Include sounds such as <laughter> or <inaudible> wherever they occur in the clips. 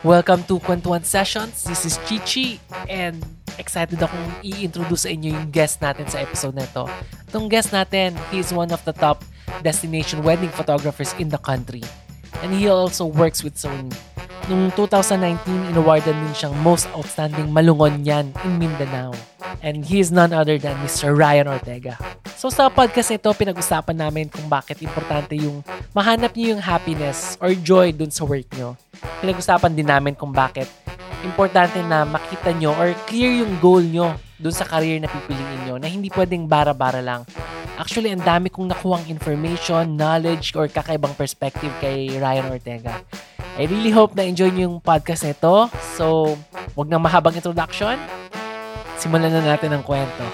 Welcome to Kwentuhan Sessions. This is Chichi and excited akong i-introduce sa inyo yung guest natin sa episode na ito. Itong guest natin, he is one of the top destination wedding photographers in the country. And he also works with Sony. Noong 2019, inawardan din siyang Most Outstanding Malungon yan in Mindanao. And he is none other than Mr. Ryan Ortega. So sa podcast ito, pinag-usapan namin kung bakit importante yung mahanap niyo yung happiness or joy dun sa work nyo. Pinag-usapan din namin kung bakit importante na makita nyo or clear yung goal nyo dun sa career na pipiliin nyo na hindi pwedeng bara-bara lang. Actually, ang dami kong nakuhang information, knowledge, or kakaibang perspective kay Ryan Ortega. I really hope na enjoy nyo yung podcast nito. So, wag na mahabang introduction. Simulan na natin ang kwento.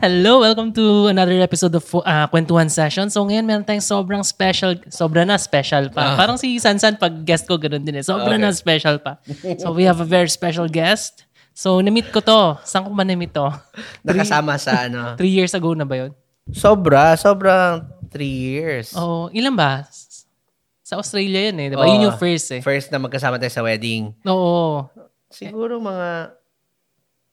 Hello, welcome to another episode of uh, Kwentuhan Session. So ngayon meron tayong sobrang special, sobra na special pa. Ah. Parang si Sansan pag guest ko ganun din eh. Sobra Okay. na special pa. So we have a very special guest. So na-meet ko to. Saan ko ba na-meet to? <laughs> Nakasama sa ano. Three years ago na ba yun? Sobra, sobrang three years. Oh, ilan ba? Sa Australia yun eh. Diba? Oo. Yun yung first eh. First na magkasama tayo sa wedding. Oo. Siguro mga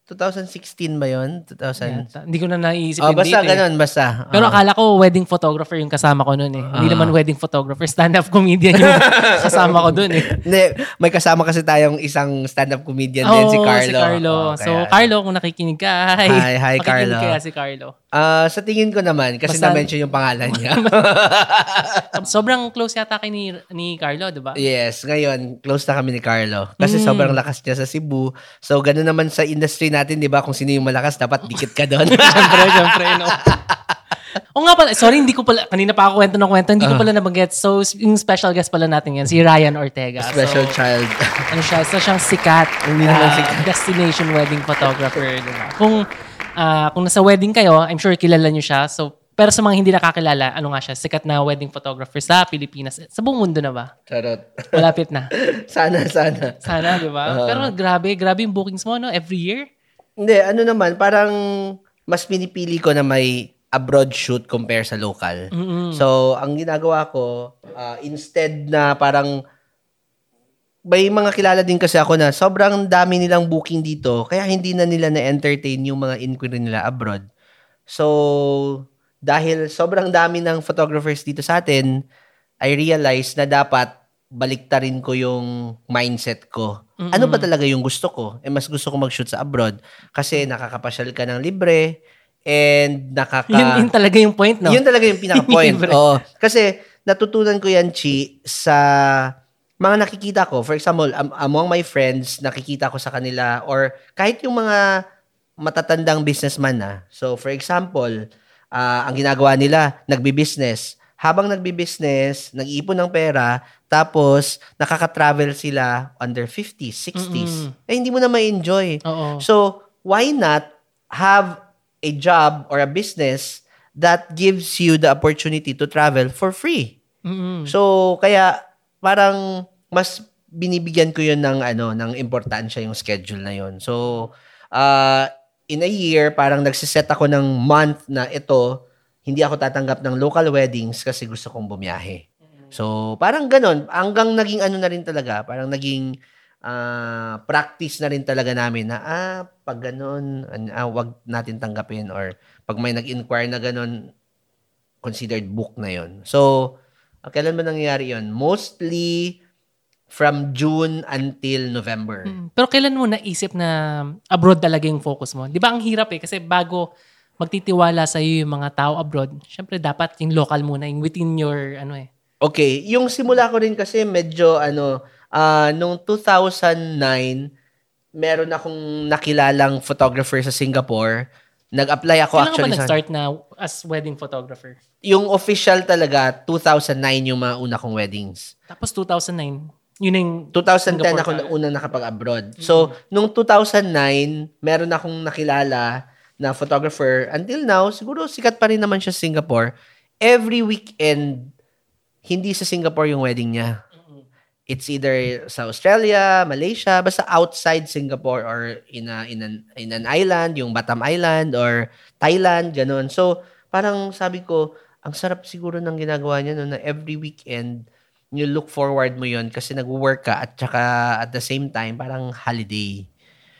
2016 ba yun? 2000? Yata. Hindi ko na naisip Oh, basta date eh. ganun, basta. Pero Ah. akala ko wedding photographer yung kasama ko noon eh. Hindi Ah. naman wedding photographer, stand-up comedian yung <laughs> kasama ko doon eh. Hindi, may kasama kasi tayong isang stand-up comedian din, si Carlo. si Carlo. Oh, so, Carlo, kung nakikinig ka, hi. Hi, hi, Makikinig Carlo. kaya si Carlo. Ah, sa tingin ko naman, kasi Basta- na-mention yung pangalan niya. <laughs> <laughs> Sobrang close yata kay ni, ni Carlo, di ba? yes, ngayon, close na kami ni Carlo. Kasi Mm. sobrang lakas niya sa Cebu. So, ganun naman sa industry natin, di ba? Kung sino yung malakas, dapat dikit ka doon. <laughs> Siyempre, siyempre, no. O nga pala, sorry, hindi ko pala, kanina pa ako kwento ng kwento, hindi ko Ah. pala nabanggit. So, yung special guest pala natin yan, si Ryan Ortega. Special so, child. ano siya, isa siyang sikat. <laughs> Hindi naman ah, sikat. Destination wedding photographer. di ba? Kung, ah, kung nasa wedding kayo, I'm sure kilala niyo siya. So, pero sa mga hindi nakakilala, ano nga siya, sikat na wedding photographer sa Pilipinas. Sa buong mundo na ba? Charot. Malapit na. <laughs> sana, sana. Sana, di ba? Oo. Pero grabe, grabe yung bookings mo, no? Every year. Hindi, ano naman, parang mas pinipili ko na may abroad shoot compare sa local. Mm-mm. So, ang ginagawa ko, ah, instead na parang may mga kilala din kasi ako na sobrang dami nilang booking dito, kaya hindi na nila na-entertain yung mga inquiry nila abroad. So, dahil sobrang dami ng photographers dito sa atin, I realized na dapat baliktarin ko yung mindset ko. Ano ba talaga yung gusto ko? Eh, mas gusto ko mag-shoot sa abroad kasi nakakapasyal ka ng libre and nakaka... Yun, yun talaga yung point, no? Yun talaga yung pinaka-point. <laughs> Oo. Kasi natutunan ko yan, Chi, sa mga nakikita ko. For example, am- among my friends, nakikita ko sa kanila or kahit yung mga matatandang businessman na. So, for example, ah, ang ginagawa nila, nagbi-business. Habang nagbi-business, nag-iipon ng pera, tapos nakaka-travel sila under 50s, 60s. Mm-mm. Eh, hindi mo na ma-enjoy. Oo. So, why not have a job or a business that gives you the opportunity to travel for free? Mm-mm. So, kaya parang mas binibigyan ko 'yun ng ano, ng importansya yung schedule na 'yon. So, uh, in a year, parang nagsiset ako ng month na ito, hindi ako tatanggap ng local weddings kasi gusto kong bumiyahe. So, parang ganon. Hanggang naging ano na rin talaga, parang naging ah, practice na rin talaga namin na, ah, pag ganon, an- ah, wag natin tanggapin or pag may nag-inquire na ganon, considered book na yon. So, ah, kailan ba nangyayari yon? Mostly from June until November. Mm. Pero kailan mo naisip na abroad talaga yung focus mo? Di ba ang hirap eh? Kasi bago magtitiwala sa iyo yung mga tao abroad, syempre dapat yung local muna, yung within your, ano eh. Okay, yung simula ko rin kasi medyo ano, ah nung 2009, meron akong nakilalang photographer sa Singapore. Nag-apply ako Kailan ka ba actually sa... nag-start na as wedding photographer? Yung official talaga, 2009 yung mga una kong weddings. Tapos 2009, yun yung 2010 Singapore ako ka. na unang nakapag-abroad. So, nung 2009, meron akong nakilala na photographer. Until now, siguro sikat pa rin naman siya sa Singapore. Every weekend, hindi sa Singapore yung wedding niya. It's either sa Australia, Malaysia, basta outside Singapore or in a, in an in an island, yung Batam Island or Thailand, ganun. So, parang sabi ko, ang sarap siguro ng ginagawa niya no, na every weekend you look forward mo yun kasi nag-work ka at saka at the same time, parang holiday.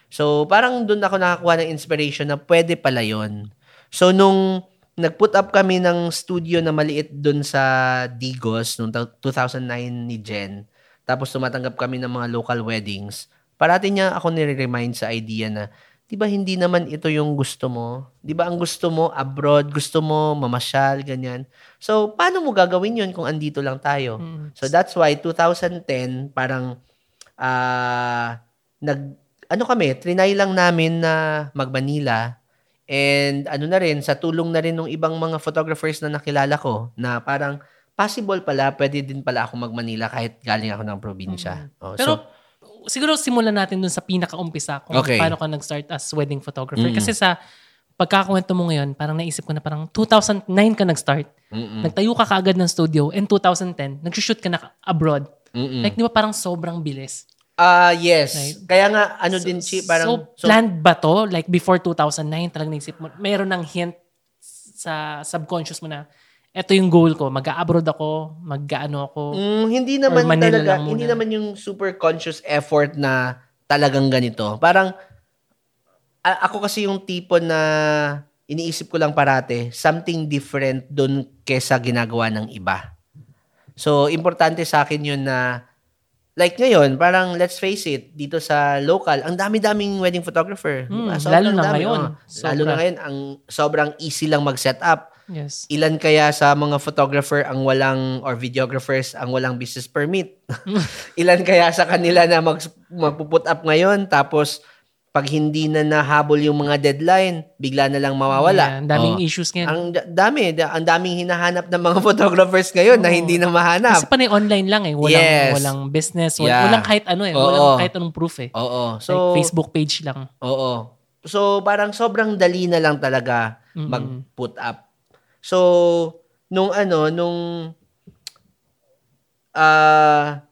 So, parang doon ako nakakuha ng inspiration na pwede pala yon So, nung nag-put up kami ng studio na maliit doon sa Digos noong 2009 ni Jen, tapos tumatanggap kami ng mga local weddings, parati niya ako nire-remind sa idea na, di ba hindi naman ito yung gusto mo? Di ba ang gusto mo abroad, gusto mo mamasyal, ganyan. So, paano mo gagawin yun kung andito lang tayo? Mm. So, that's why 2010, parang, ah, nag, ano kami, trinay lang namin na mag-Manila. And ano na rin, sa tulong na rin ng ibang mga photographers na nakilala ko, na parang possible pala, pwede din pala ako mag-Manila kahit galing ako ng probinsya. Oh, Pero, so, siguro simulan natin dun sa pinaka-umpisa kung Okay. paano ka nag-start as wedding photographer. Mm. Kasi sa pagkakakwento mo ngayon, parang naisip ko na parang 2009 ka nag-start. mm-mm, Nagtayo ka kaagad ng studio and 2010, nag-shoot ka na abroad. mm-mm. Like, di ba parang sobrang bilis? Ah, yes. Right. Kaya nga, ano din, Chi, parang... so, planned ba to? Like, before 2009, talagang naisip mo, mayroon ng hint sa subconscious mo na, eto yung goal ko, mag-abroad ako, mag-ano ako. Mm, hindi naman talaga, hindi naman yung super conscious effort na talagang ganito. Parang, a- ako kasi yung tipo na iniisip ko lang parate, something different dun kesa ginagawa ng iba. So, importante sa akin yun na, like ngayon, parang let's face it, dito sa local, ang dami-daming wedding photographer. Mm, Sobrang lalo na dami, ngayon. oh. Lalo na ngayon, ang sobrang easy lang mag-set up. Yes. Ilan kaya sa mga photographer ang walang or videographers ang walang business permit? <laughs> Ilan kaya sa kanila na mag magpuput up ngayon tapos pag hindi na nahabol yung mga deadline, bigla na lang mawawala. Yeah, ang daming Oh. issues ngayon. Ang da- dami, da- ang daming hinahanap ng mga <laughs> photographers ngayon na Oo. hindi na mahanap. Kasi panay online lang eh. Walang, Yes. walang business. Wal- Yeah. Walang kahit ano eh. Oo. Walang kahit anong proof eh. Oo. like So, Facebook page lang. Oo. So, parang sobrang dali na lang talaga Mm-mm. mag-put up. So, nung ano, nung ah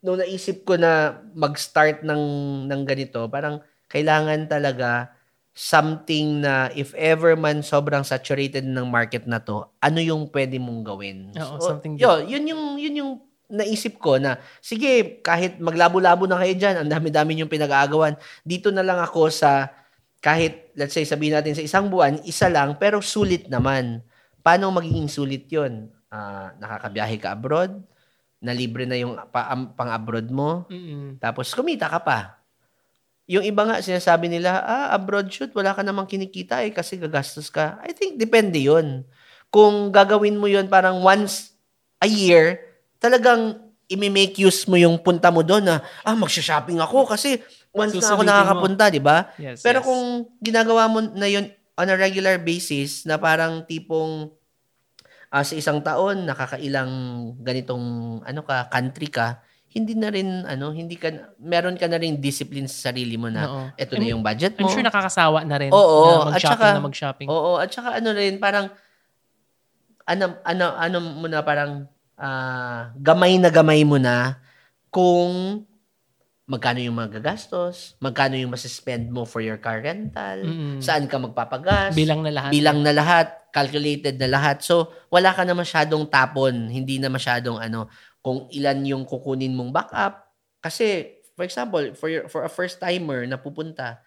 nung naisip ko na mag-start ng ng ganito, parang kailangan talaga something na if ever man sobrang saturated ng market na to, ano yung pwede mong gawin? Oo, So, something yo, yun yung yun yung naisip ko na sige, kahit maglabo-labo na kayo diyan, ang dami-dami yung pinag-aagawan. Dito na lang ako sa kahit let's say sabihin natin sa isang buwan, isa lang pero sulit naman. Paano magiging sulit 'yon? Ah, nakakabiyahe ka abroad, na libre na yung pa, am- pang-abroad mo, Mm-mm. tapos kumita ka pa. Yung iba nga sinasabi nila, ah, abroad shoot, wala ka namang kinikita eh kasi gagastos ka. I think depende 'yon. Kung gagawin mo 'yon parang once a year, talagang imi-make use mo yung punta mo doon na, ah, magsha-shopping ako kasi once na ako nakakapunta, di ba? Yes, Pero yes. kung ginagawa mo na yun on a regular basis, na parang tipong ah, sa isang taon, nakakailang ganitong ano ka, country ka, hindi na rin, ano, hindi ka, meron ka na rin discipline sa sarili mo na, Oo. eto na yung budget mo. I'm sure nakakasawa na rin Oo, na at mag-shopping saka- na mag-shopping. Oo, at saka ano rin, parang, ano, ano, ano mo na parang, ah, gamay na gamay mo na kung magkano yung magagastos, magkano yung masispend mo for your car rental, Mm-mm. saan ka magpapagas, Bilang na lahat. bilang na lahat, calculated na lahat. So, wala ka na masyadong tapon, hindi na masyadong ano, kung ilan yung kukunin mong backup. Kasi, for example, for your, for a first timer na pupunta,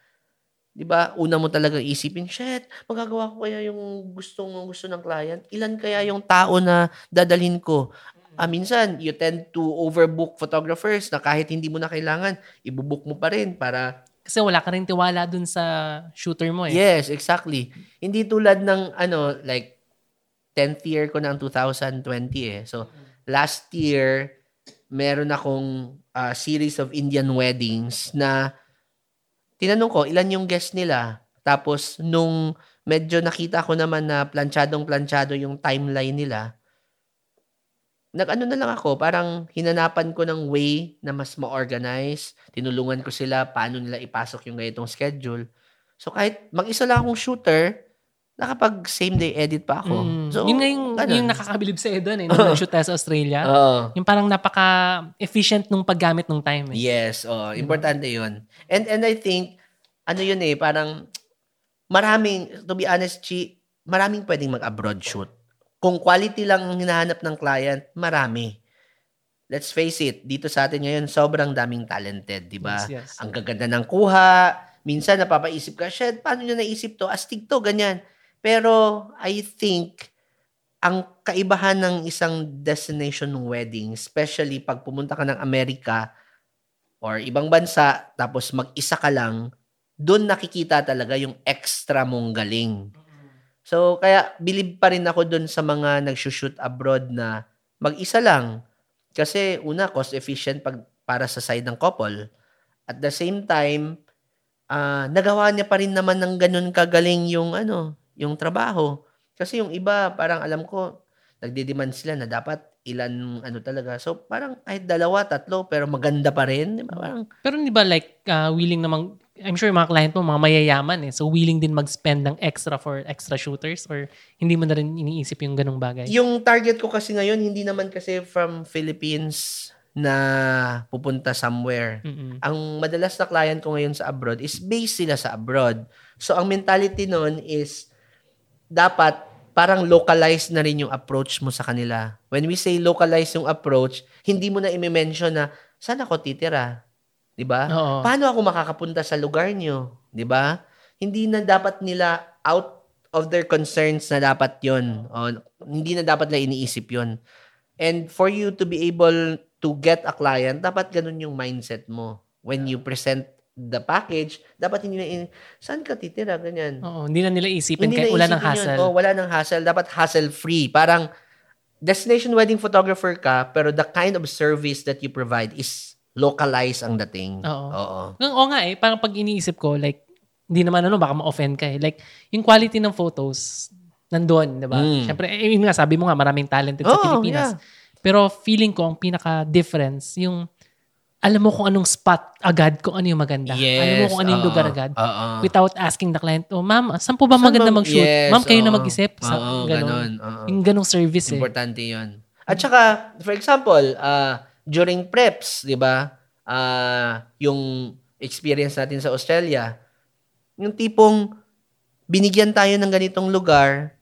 'di ba? Una mo talagang isipin, shit, magagawa ko kaya yung gustong gusto ng client? Ilan kaya yung tao na dadalhin ko? Ah, minsan, you tend to overbook photographers na kahit hindi mo na kailangan, ibubook mo pa rin para Kasi wala ka rin tiwala dun sa shooter mo eh. Yes, exactly. Hindi tulad ng ano like 10th year ko ang 2020 eh. So last year meron akong ah, series of Indian weddings na tinanong ko ilan yung guest nila. Tapos nung medyo nakita ko naman na planchadong planchado yung timeline nila, nag-ano na lang ako, parang hinanapan ko ng way na mas ma-organize. Tinulungan ko sila paano nila ipasok yung ganitong schedule. So kahit mag-isa lang akong shooter, nakapag same day edit pa ako. Mm. So, yun nga yung, ganun. yung nakakabilib sa doon eh. Nung nag-shoot tayo sa Australia. Oo. yung parang napaka-efficient nung paggamit ng time eh. Yes, oh, importante 'yun. And and I think ano 'yun eh, parang maraming to be honest, Chi, maraming pwedeng mag-abroad shoot. Kung quality lang ang hinahanap ng client, marami. let's face it, dito sa atin ngayon, sobrang daming talented, di ba? Yes, yes. Ang gaganda ng kuha. Minsan, napapaisip ka, shit, paano nyo naisip to? Astig to, ganyan. Pero, I think, ang kaibahan ng isang destination wedding, especially pag pumunta ka ng Amerika or ibang bansa, tapos mag-isa ka lang, doon nakikita talaga yung extra mong galing. So, kaya believe pa rin ako doon sa mga nagsushoot abroad na mag-isa lang. Kasi una, cost efficient pag, para sa side ng couple. At the same time, ah nagawa niya pa rin naman ng ganun kagaling yung ano, yung trabaho. Kasi yung iba, parang alam ko, nagdidemand sila na dapat ilan ano talaga. So, parang kahit dalawa, tatlo, pero maganda pa rin. Di ba? Parang, Pero hindi ba like ah, willing namang I'm sure yung mga client mo mga mayayaman eh. So willing din mag-spend ng extra for extra shooters or hindi mo na rin iniisip yung ganong bagay? Yung target ko kasi ngayon, hindi naman kasi from Philippines na pupunta somewhere. Mm-mm. Ang madalas na client ko ngayon sa abroad is based sila sa abroad. So, ang mentality nun is dapat parang localized na rin yung approach mo sa kanila. When we say localized yung approach, hindi mo na i-mention na, saan ako titira? 'Di ba? Oo. Paano ako makakapunta sa lugar nyo? 'Di ba? Hindi na dapat nila out of their concerns na dapat 'yon. O, hindi na dapat nila iniisip 'yon. And for you to be able to get a client, dapat ganun yung mindset mo. When you present the package, dapat hindi na in, saan ka titira? Ganyan. Oo, hindi na nila isipin Hindi kahit wala ng isipin yun. hassle. Oh, wala ng hassle. Dapat hassle-free. Parang destination wedding photographer ka, pero the kind of service that you provide is localized ang dating. Oo. Oo. Oo oo nga eh, parang pag iniisip ko, like, hindi naman ano, baka ma-offend ka eh. Like, yung quality ng photos, nandoon, di ba? Mm. Siyempre, eh, yun nga, sabi mo nga, maraming talented sa Oo, Pilipinas. yeah. Pero feeling ko, ang pinaka-difference, yung alam mo kung anong spot agad, kung ano yung maganda. alam mo kung ano yung oo, lugar agad. Oo. Without asking the client, oh ma'am, saan po ba Saan maganda mag-shoot? Yes, ma'am, kayo na oo. mag-isip. Sa, Oo, ganun. ganun, oo. Yung ganong service eh. Importante yun. At saka, for example, uh, during preps, di ba, ah, yung experience natin sa Australia, yung tipong binigyan tayo ng ganitong lugar,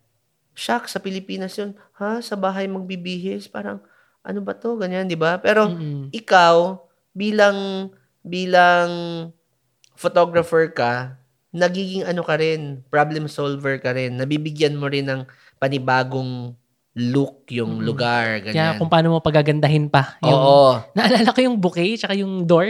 shock, sa Pilipinas yun, ha, sa bahay magbibihis, parang, ano ba to, ganyan, di ba? Pero, Mm-mm. ikaw, bilang, bilang photographer ka, nagiging ano ka rin, problem solver ka rin, nabibigyan mo rin ng panibagong look yung Mm-mm. lugar, Kaya ganyan. kung paano mo pagagandahin pa. Yung, Oo. Naalala ko yung bouquet, tsaka yung door.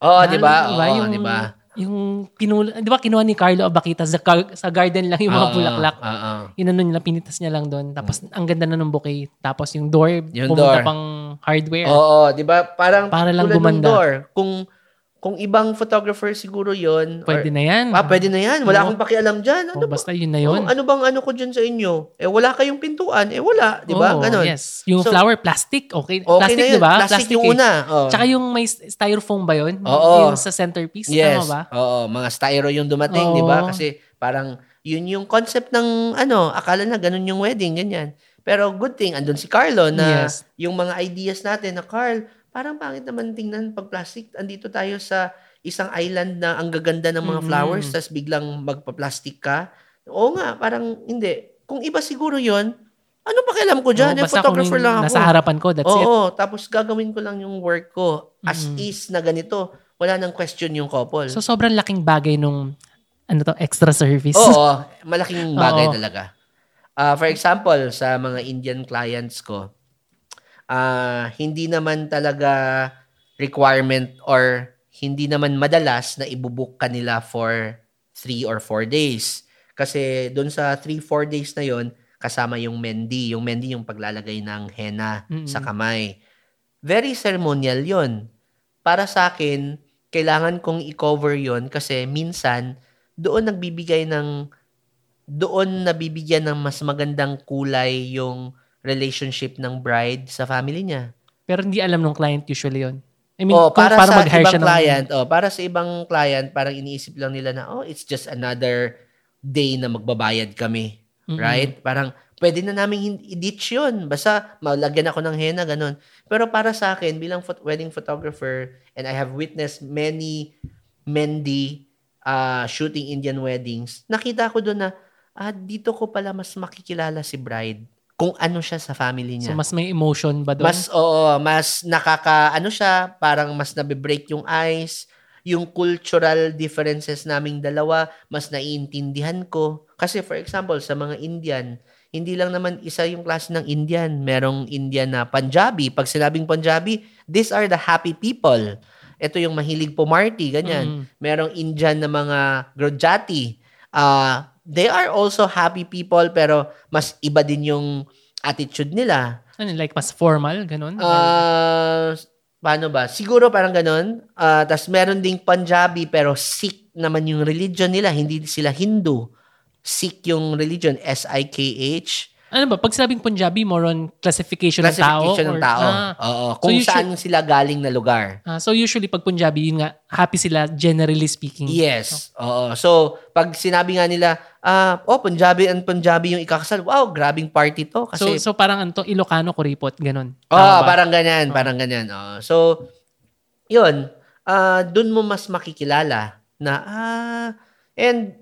Oo, di ba? Oo, yung, di ba? Yung pinul, di ba kinuha ni Carlo Abakita sa, gar- sa garden lang yung mga Oo, bulaklak. Oo. Inano nila, pinitas niya lang doon. Tapos ang ganda na ng bouquet. Tapos yung door, Yung pumunta door. pang hardware. Oo, di ba? Parang Para lang gumanda. door. Kung kung ibang photographer siguro yon Pwede na yan. Ah, pwede na yan. Wala Oo. akong pakialam dyan. Oh, Ano ba? basta yun na yun. Oh, ano bang ano ko dyan sa inyo? Eh, wala kayong pintuan. Eh, wala. Di ba? Ganon. Yes. Yung So, flower, plastic. Okay. Okay plastic, di ba? Plastic, yung eh. una. Oh. Tsaka yung may styrofoam ba yun? Oo. Yung sa centerpiece. Yes. Tama ba? Oo, mga styro yung dumating, Oo. di ba? Kasi parang yun yung concept ng ano, akala na ganun yung wedding, ganyan. Pero good thing, andun si Carlo na Yes. yung mga ideas natin na Carl, parang pangit naman tingnan pag plastic. Andito tayo sa isang island na ang gaganda ng mga Mm. flowers, tas biglang magpa-plastic ka. Oo nga, parang hindi. Kung iba siguro yon ano pakialam ko dyan? Oo, Eh, basta kung photographer lang ako. nasa harapan ko, that's it. Oo, tapos gagawin ko lang yung work ko as Mm. is na ganito. Wala nang question yung couple. So, sobrang laking bagay nung ano to, extra service. Oo, <laughs> malaking bagay Oo. talaga. Ah, for example, sa mga Indian clients ko, ah hindi naman talaga requirement or hindi naman madalas na ibubuk kanila for 3 or 4 days. Kasi doon sa 3-4 days na yon kasama yung mendi. Yung mendi yung paglalagay ng henna Mm-mm. sa kamay. Very ceremonial yon Para sa akin, kailangan kong i-cover yon kasi minsan doon nagbibigay ng doon nabibigyan ng mas magandang kulay yung relationship ng bride sa family niya. Pero hindi alam ng client usually yun. I mean, oh, para paano sa ibang ng- client, oh, para sa ibang client, parang iniisip lang nila na, oh, it's just another day na magbabayad kami. Mm-mm. Right? Parang, pwede na namin i-ditch yun. Basta, malagyan ako ng henna, ganun. Pero para sa akin, bilang phot- wedding photographer, and I have witnessed many Mendy uh, shooting Indian weddings, nakita ko doon na, ah, dito ko pala mas makikilala si bride kung ano siya sa family niya. So, mas may emotion ba doon? Mas, oo, mas nakaka, ano siya, parang mas nabe-break yung ice, yung cultural differences naming dalawa, mas naiintindihan ko. Kasi for example, sa mga Indian, hindi lang naman isa yung klase ng Indian. Merong Indian na Punjabi. Pag sinabing Punjabi, these are the happy people. Ito yung mahilig pumarty, ganyan. Mm. Merong Indian na mga Grojati. Uh, they are also happy people pero mas iba din yung attitude nila. Ano, like mas formal, ganun? Uh, paano ba? Siguro parang ganun. Uh, Tapos meron ding Punjabi pero Sikh naman yung religion nila. Hindi sila Hindu. Sikh yung religion. S-I-K-H. ano ba? Pag sabing Punjabi, more on classification, ng tao? Classification ng or- tao. Ah, Oo. Kung usually- saan sila galing na lugar. ah, so usually pag Punjabi, yun nga, happy sila generally speaking. Yes. Oo. So, pag sinabi nga nila, ah, oh, Punjabi and Punjabi yung ikakasal. Wow, grabing party to. So, Kasi, so parang ano to, Ilocano, Kuripot, ganun. oh, Tama ba? parang ganyan, parang ganyan. Oo. So, yun. Ah, dun mo mas makikilala na, ah, and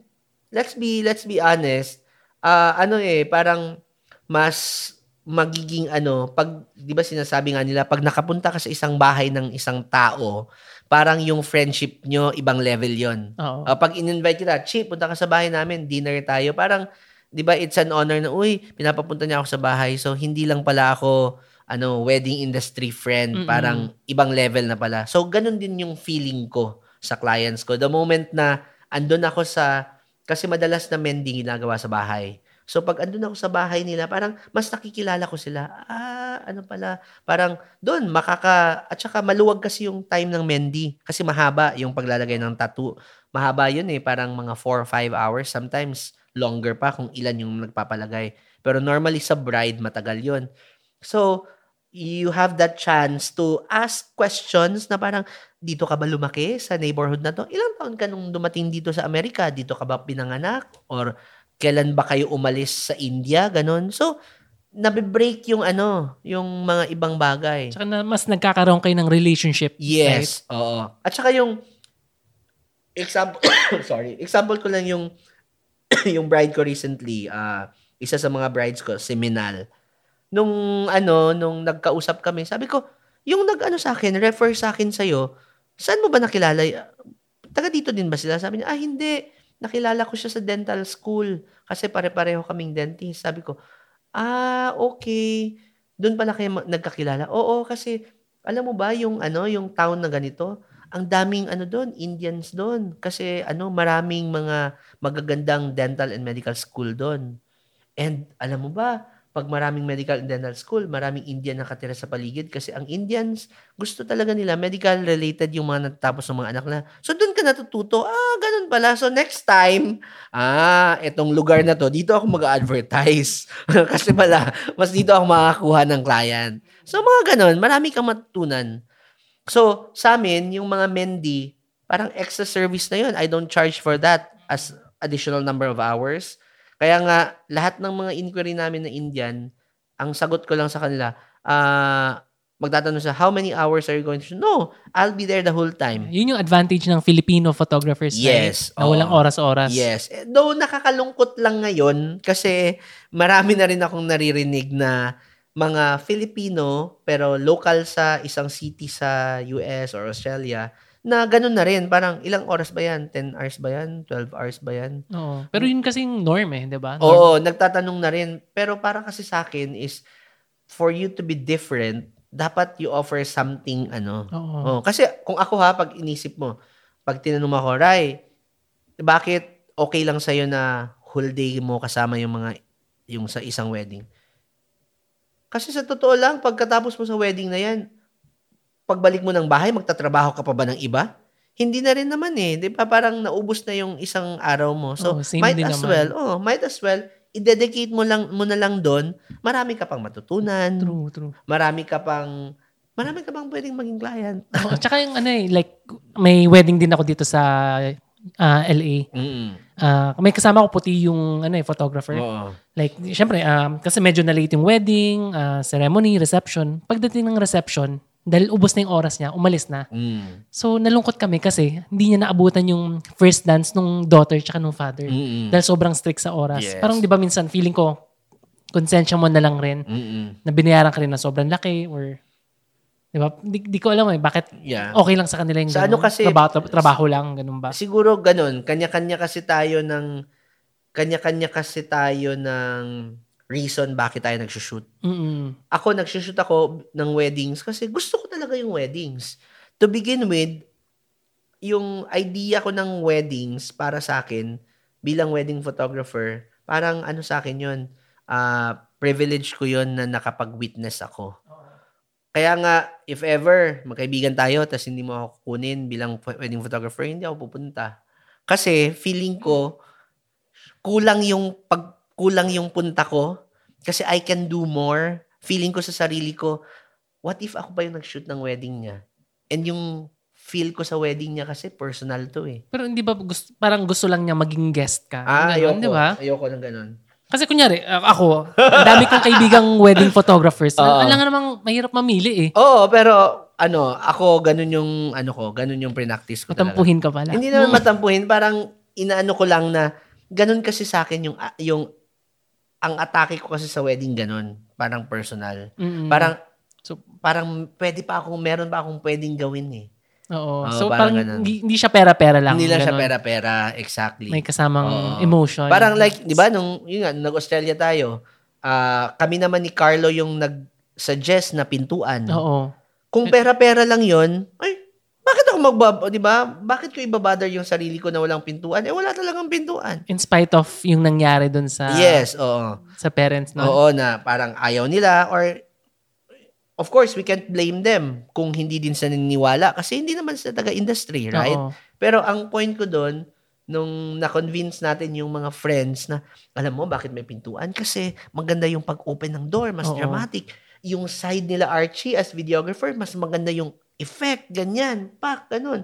let's be, let's be honest, ah, ano eh, parang mas magiging ano, pag, di ba sinasabi nga nila, pag nakapunta ka sa isang bahay ng isang tao, parang yung friendship nyo, ibang level yon Oo. Uh, pag in-invite kita, Chi, punta ka sa bahay namin, dinner tayo. Parang, di ba, it's an honor na, uy, pinapapunta niya ako sa bahay. So, hindi lang pala ako, ano, wedding industry friend. Mm-mm. Parang, ibang level na pala. So, ganun din yung feeling ko sa clients ko. The moment na, andun ako sa, kasi madalas na mending ginagawa sa bahay. So, pag andun ako sa bahay nila, parang mas nakikilala ko sila. Ah, ano pala, parang doon, makaka, at saka maluwag kasi yung time ng Mendy. Kasi mahaba yung paglalagay ng tattoo. Mahaba yun eh, parang mga 4 or 5 hours. Sometimes, longer pa kung ilan yung nagpapalagay. Pero normally sa bride, matagal yun. So, you have that chance to ask questions na parang, dito ka ba lumaki sa neighborhood na to? Ilang taon ka nung dumating dito sa Amerika? Dito ka ba pinanganak? Or kailan ba kayo umalis sa India? Ganon. So, nabe-break yung ano, yung mga ibang bagay. Tsaka na mas nagkakaroon kayo ng relationship. right? Yes, oo. At saka yung example <coughs> sorry, example ko lang yung <coughs> yung bride ko recently, ah isa sa mga brides ko, si Minal. Nung ano, nung nagkausap kami, sabi ko, yung nag-ano sa akin, refer sa akin sa'yo, saan mo ba nakilala? Taga dito din ba sila? Sabi niya, ah, hindi. Nakilala ko siya sa dental school kasi pare-pareho kaming dentist. Sabi ko, ah, okay. Doon pala kayo nagkakilala. Oo, kasi alam mo ba yung ano, yung town na ganito, ang daming ano doon, Indians doon. Kasi ano, maraming mga magagandang dental and medical school doon. And alam mo ba, pag maraming medical and dental school, maraming Indian nakatira sa paligid kasi ang Indians, gusto talaga nila medical related yung mga natatapos ng mga anak na. So doon ka natututo, ah, ganun pala. So next time, ah, etong lugar na to, dito ako mag-advertise. <laughs> kasi pala, mas dito ako makakuha ng client. So mga ganun, marami kang matutunan. So sa amin, yung mga Mendy, parang extra service na yun. I don't charge for that as additional number of hours. Kaya nga, lahat ng mga inquiry namin na Indian, ang sagot ko lang sa kanila, ah, magtatanong sa how many hours are you going to No, I'll be there the whole time. Yun yung advantage ng Filipino photographers. Yes, Right? Na oo. walang oras-oras. Yes. Eh, Though nakakalungkot lang ngayon kasi marami na rin akong naririnig na mga Filipino pero local sa isang city sa US or Australia na ganun na rin. Parang ilang oras ba yan? 10 hours ba yan? 12 hours ba yan? Oo. Pero yun kasing norm eh, di ba? Norm. Oo, nagtatanong na rin. Pero para kasi sa akin is for you to be different, dapat you offer something ano. Oo. Oh, kasi kung ako ha, pag inisip mo, pag tinanong mo ako, Ray, bakit okay lang sa'yo na whole day mo kasama yung mga, yung sa isang wedding? Kasi sa totoo lang, pagkatapos mo sa wedding na yan, pagbalik mo ng bahay, magtatrabaho ka pa ba ng iba? Hindi na rin naman eh. Di ba? Parang naubos na yung isang araw mo. So, same might as naman. well, oh, might as well, i-dedicate mo lang mo na lang doon, marami ka pang matutunan, True, true. marami ka pang marami ka pang pwedeng maging client. <laughs> Oo, tsaka yung ano eh, like, may wedding din ako dito sa ah, LA. Mm. Ah, may kasama ko puti yung ano eh, photographer. Oo. Like, syempre, um, kasi medyo na late yung wedding, ah, ceremony, reception. Pagdating ng reception, dahil ubos na yung oras niya, umalis na. Mm. So, nalungkot kami kasi hindi niya naabutan yung first dance nung daughter tsaka nung father. Mm-mm. Dahil sobrang strict sa oras. Yes. Parang di ba minsan feeling ko, konsensya mo na lang rin Mm-mm. na binayaran ka rin na sobrang laki or di ba? Di, di ko alam eh, bakit Yeah. okay lang sa kanila yung Sa ano ganun? kasi- trabaho, tra- trabaho lang, ganun ba? Siguro ganun. Kanya-kanya kasi tayo ng kanya-kanya kasi tayo ng reason bakit tayo nagsushoot. Mm-mm. Ako, nagsushoot ako ng weddings kasi gusto ko talaga yung weddings. To begin with, yung idea ko ng weddings para sa akin, bilang wedding photographer, parang ano sa akin yun, ah, privilege ko yun na nakapag-witness ako. Kaya nga, if ever, magkaibigan tayo, tapos hindi mo ako kukunin bilang wedding photographer, hindi ako pupunta. Kasi feeling ko, kulang yung pag kulang yung punta ko kasi I can do more. Feeling ko sa sarili ko, what if ako ba yung nag-shoot ng wedding niya? And yung feel ko sa wedding niya kasi personal to eh. Pero hindi ba gusto, parang gusto lang niya maging guest ka? Ah, Ganun, ayoko. di ba? Ayoko ng ganun. Kasi kunyari, ako, ang dami kong kaibigang <laughs> wedding photographers. Oo. Alam nga namang mahirap mamili eh. Oo, pero ano, ako ganun yung ano ko, ganun yung practice ko talaga. Matampuhin ka pala. Hindi naman matampuhin, parang inaano ko lang na ganun kasi sa akin yung yung ang atake ko kasi sa wedding ganun, parang personal. Mm-mm. Parang So, parang pwede pa akong meron pa akong pwedeng gawin eh. oo. Oo, so, parang parang, hindi, hindi siya pera-pera lang. Hindi lang siya ganun. pera-pera, exactly. May kasamang Oo. emotion. Parang like, di ba, nung, yun nga, nag-Australia tayo, ah, kami naman ni Carlo yung nag-suggest na pintuan. Oo. Kung pera-pera lang yon ay, bakit ako magbab... Di ba? Bakit ko ibabother yung sarili ko na walang pintuan? Eh, wala talagang pintuan. In spite of yung nangyari dun sa yes, oo. sa parents no. Oo, na parang ayaw nila or of course, we can't blame them kung hindi din sila naniniwala kasi hindi naman sila taga-industry, right? Oo. Pero ang point ko doon, nung na-convince natin yung mga friends na, alam mo, bakit may pintuan? Kasi maganda yung pag-open ng door, mas Oo. dramatic. Yung side nila Archie as videographer, mas maganda yung effect, ganyan, pak, ganun.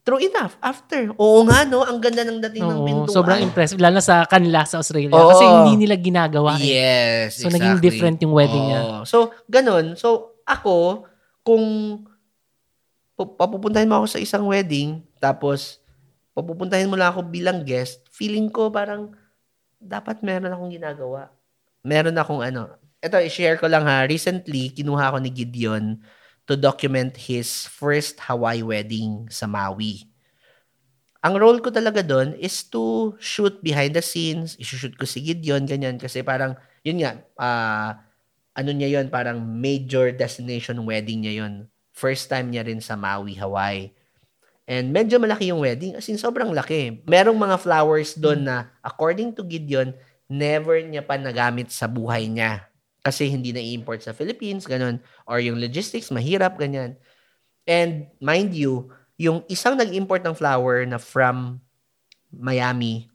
True enough, after. Oo nga, no? Ang ganda ng dating ng Oo, pintuan. sobrang impressive. Lalo sa kanila sa Australia. Oo. Kasi hindi nila ginagawa. eh. Yes, So, naging exactly. different yung wedding niya. Oo. So, ganun. So, ako, kung pu- papupuntahin mo ako sa isang wedding, tapos papupuntahin mo lang ako bilang guest, feeling ko parang dapat meron akong ginagawa. Meron akong ano. Ito, i-share ko lang ha. Recently, kinuha ko ni Gideon to document his first Hawaii wedding sa Maui. Ang role ko talaga doon is to shoot behind the scenes. I-shoot ko si Gideon, ganyan. Kasi parang, yun nga, ah, ano niya yon parang major destination wedding niya yon First time niya rin sa Maui, Hawaii. And medyo malaki yung wedding, as in sobrang laki. Merong mga flowers doon na, according to Gideon, never niya pa nagamit sa buhay niya. Kasi hindi na i-import sa Philippines, ganun. Or yung logistics, mahirap, ganyan. And mind you, yung isang nag-import ng flower na from Miami,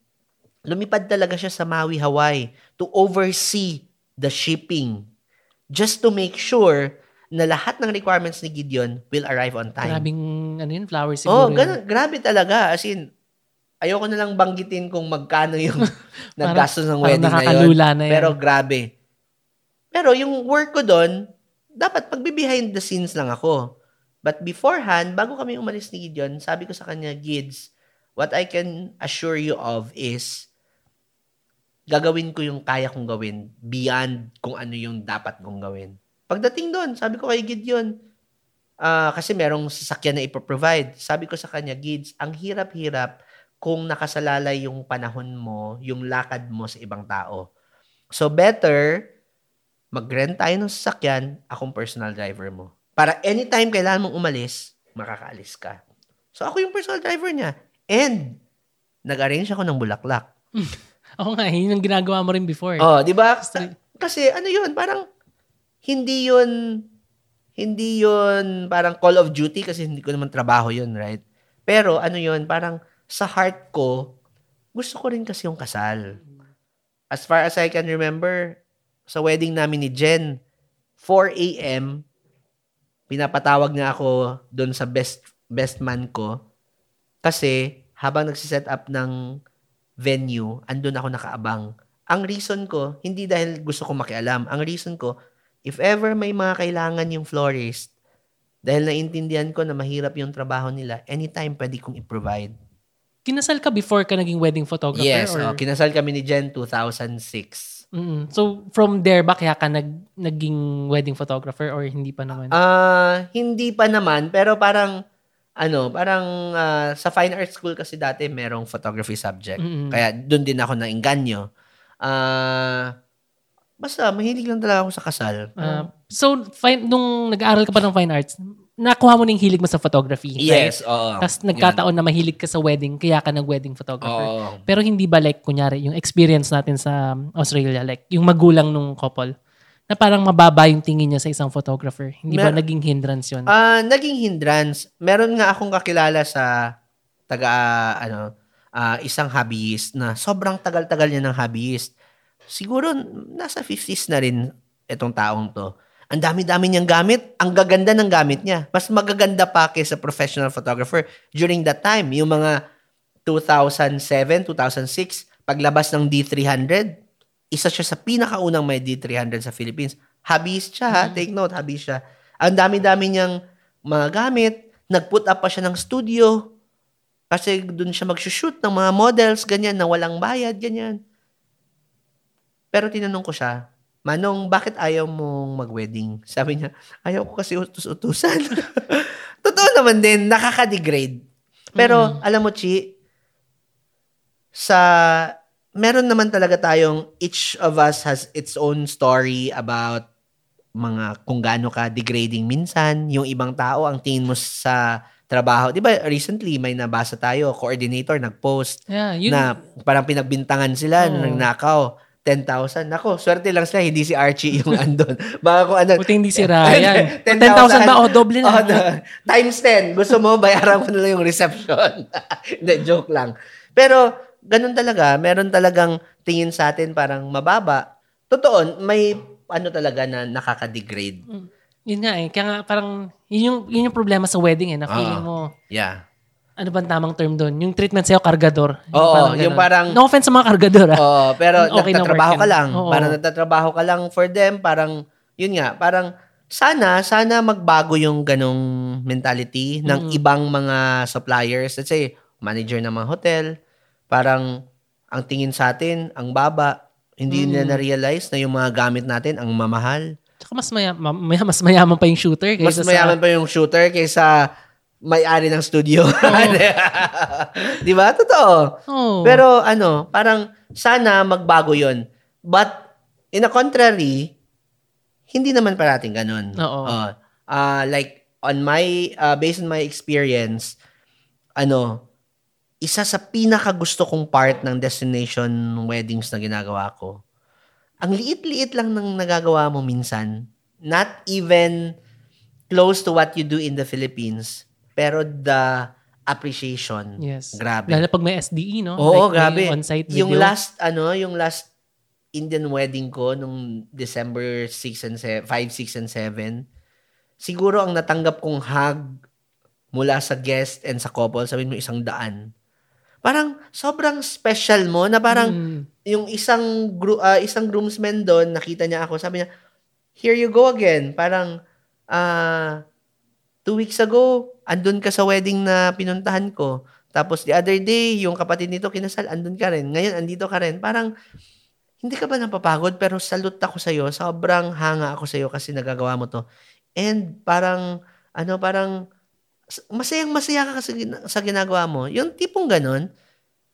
lumipad talaga siya sa Maui, Hawaii to oversee the shipping just to make sure na lahat ng requirements ni Gideon will arrive on time. Grabing, ano yun, flowers Oh, siguro. yun. ganun, grabe talaga. As in, ayoko na lang banggitin kung magkano yung <laughs> naggastos ng wedding na yun. na yan. Pero grabe. Pero yung work ko doon, dapat pagbe-behind the scenes lang ako. But beforehand, bago kami umalis ni Gideon, sabi ko sa kanya, Gids, what I can assure you of is, gagawin ko yung kaya kong gawin beyond kung ano yung dapat kong gawin. Pagdating doon, sabi ko kay Gideon, ah kasi merong sasakyan na ipoprovide. Sabi ko sa kanya, Gids, ang hirap-hirap kung nakasalalay yung panahon mo, yung lakad mo sa ibang tao. So better, mag-rent tayo ng sasakyan, akong personal driver mo. Para anytime kailangan mong umalis, makakaalis ka. So ako yung personal driver niya. And, nag-arrange ako ng bulaklak. <laughs> Oo nga, yun yung ginagawa mo rin before. Oh, di ba? Kasi ano yun, parang hindi yun hindi yun parang call of duty kasi hindi ko naman trabaho yun, right? Pero ano yun, parang sa heart ko, gusto ko rin kasi yung kasal. As far as I can remember, sa wedding namin ni Jen, 4 a.m., pinapatawag niya ako doon sa best best man ko kasi habang nagsiset up ng venue, andun ako nakaabang. Ang reason ko, hindi dahil gusto ko makialam. Ang reason ko, if ever may mga kailangan yung florist, dahil naintindihan ko na mahirap yung trabaho nila, anytime pwede kong i-provide. Kinasal ka before ka naging wedding photographer? Yes, or? oh, kinasal kami ni Jen 2006. Mm. So, from there ba kaya ka nag, naging wedding photographer or hindi pa naman? Ah, hindi pa naman, pero parang ano, parang ah, sa fine art school kasi dati merong photography subject. Mm-mm. Kaya doon din ako nainganyo. Ah, basta mahilig lang talaga ako sa kasal. Ah, so, fine, nung nag-aaral ka pa ng fine arts, nakuha mo na yung hilig mo sa photography. right? yes, oo. Tapos nagkataon na mahilig ka sa wedding, kaya ka nag-wedding photographer. Oo. Pero hindi ba like, kunyari, yung experience natin sa Australia, like, yung magulang nung couple, na parang mababa yung tingin niya sa isang photographer. Hindi ba Mer- naging hindrance yun? Ah, naging hindrance. Meron nga akong kakilala sa taga ano, ah, isang hobbyist na sobrang tagal-tagal niya ng hobbyist. Siguro nasa 50s na rin itong taong to. Ang dami-dami niyang gamit. Ang gaganda ng gamit niya. Mas magaganda pa kaysa professional photographer during that time. Yung mga 2007, 2006, paglabas ng D300, isa siya sa pinakaunang may D300 sa Philippines. Hobbyist siya, ha? Take note, hobbyist siya. Ang dami-dami niyang mga gamit. Nag-put up pa siya ng studio. Kasi doon siya mag-shoot ng mga models, ganyan, na walang bayad, ganyan. Pero tinanong ko siya, Manong, bakit ayaw mong mag-wedding? Sabi niya, ayaw ko kasi utus-utusan. <laughs> Totoo naman din, nakaka-degrade. Pero, alam mo, Chi, sa, meron naman talaga tayong, each of us has its own story about mga kung gaano ka degrading minsan. Yung ibang tao, ang tingin mo sa trabaho. Di ba, recently, may nabasa tayo, coordinator nag-post yeah, yun. na parang pinagbintangan sila, Oo. nagnakaw. 10,000. Nako, swerte lang sila, hindi si Archie <laughs> yung andon. Baka kung ano. Buti hindi si Ryan. <laughs> 10,000 10,000 ba? O, doble na. Oh, na- times 10. Gusto mo, bayaran ko na lang yung reception. <laughs> Hindi, joke lang. Pero, ganun talaga. Meron talagang tingin sa atin parang mababa. Totoo, may ano talaga na nakaka-degrade. Yun nga eh. Kaya nga parang, yun yung, yun yung problema sa wedding eh. Na feeling Ah. mo, Yeah. Ano bang tamang term doon? Yung treatment sa'yo, kargador. Oo, ganun. yung parang- No offense sa mga kargador ah. Oo, pero <laughs> Okay na nagtatrabaho work ka lang. Oo. Parang nagtatrabaho ka lang for them. Parang, yun nga, parang sana, sana magbago yung ganong mentality ng ibang mga suppliers. Let's say, manager ng mga hotel. Parang, ang tingin sa atin, ang baba. Hindi nila na-realize na yung mga gamit natin, ang mamahal. Tsaka mas, maya, ma- maya- <laughs> mas mayaman pa yung shooter Mas kaysa mayaman pa yung shooter kaysa may-ari ng studio. <laughs> Di ba? Totoo. Oh. Pero ano, parang sana magbago yon. But in a contrary, hindi naman parating ganun. Oo. Oh, ah, like on my uh, based on my experience, ano, isa sa pinaka gusto kong part ng destination weddings na ginagawa ko. Ang liit-liit lang ng nagagawa mo minsan. Not even close to what you do in the Philippines. Pero the appreciation. yes. Grabe. Lalo pag may SDE, no? Oo, Like, grabe. On-site video. Yung last, ano, yung last Indian wedding ko nung December 6 and 7, 5, 6 and 7, siguro ang natanggap kong hug mula sa guest and sa couple, sabihin mo isang daan. Parang sobrang special mo na parang Mm. yung isang gru- ah, isang groomsman doon, nakita niya ako, sabi niya, here you go again. Parang, ah, two weeks ago, andun ka sa wedding na pinuntahan ko. Tapos the other day, yung kapatid nito kinasal, andun ka rin. Ngayon, andito ka rin. Parang, hindi ka ba napapagod? Pero salute ako sa'yo. Sobrang hanga ako sa'yo kasi nagagawa mo to. And parang, ano, parang, masayang masaya ka kasi sa ginagawa mo. Yung tipong ganun,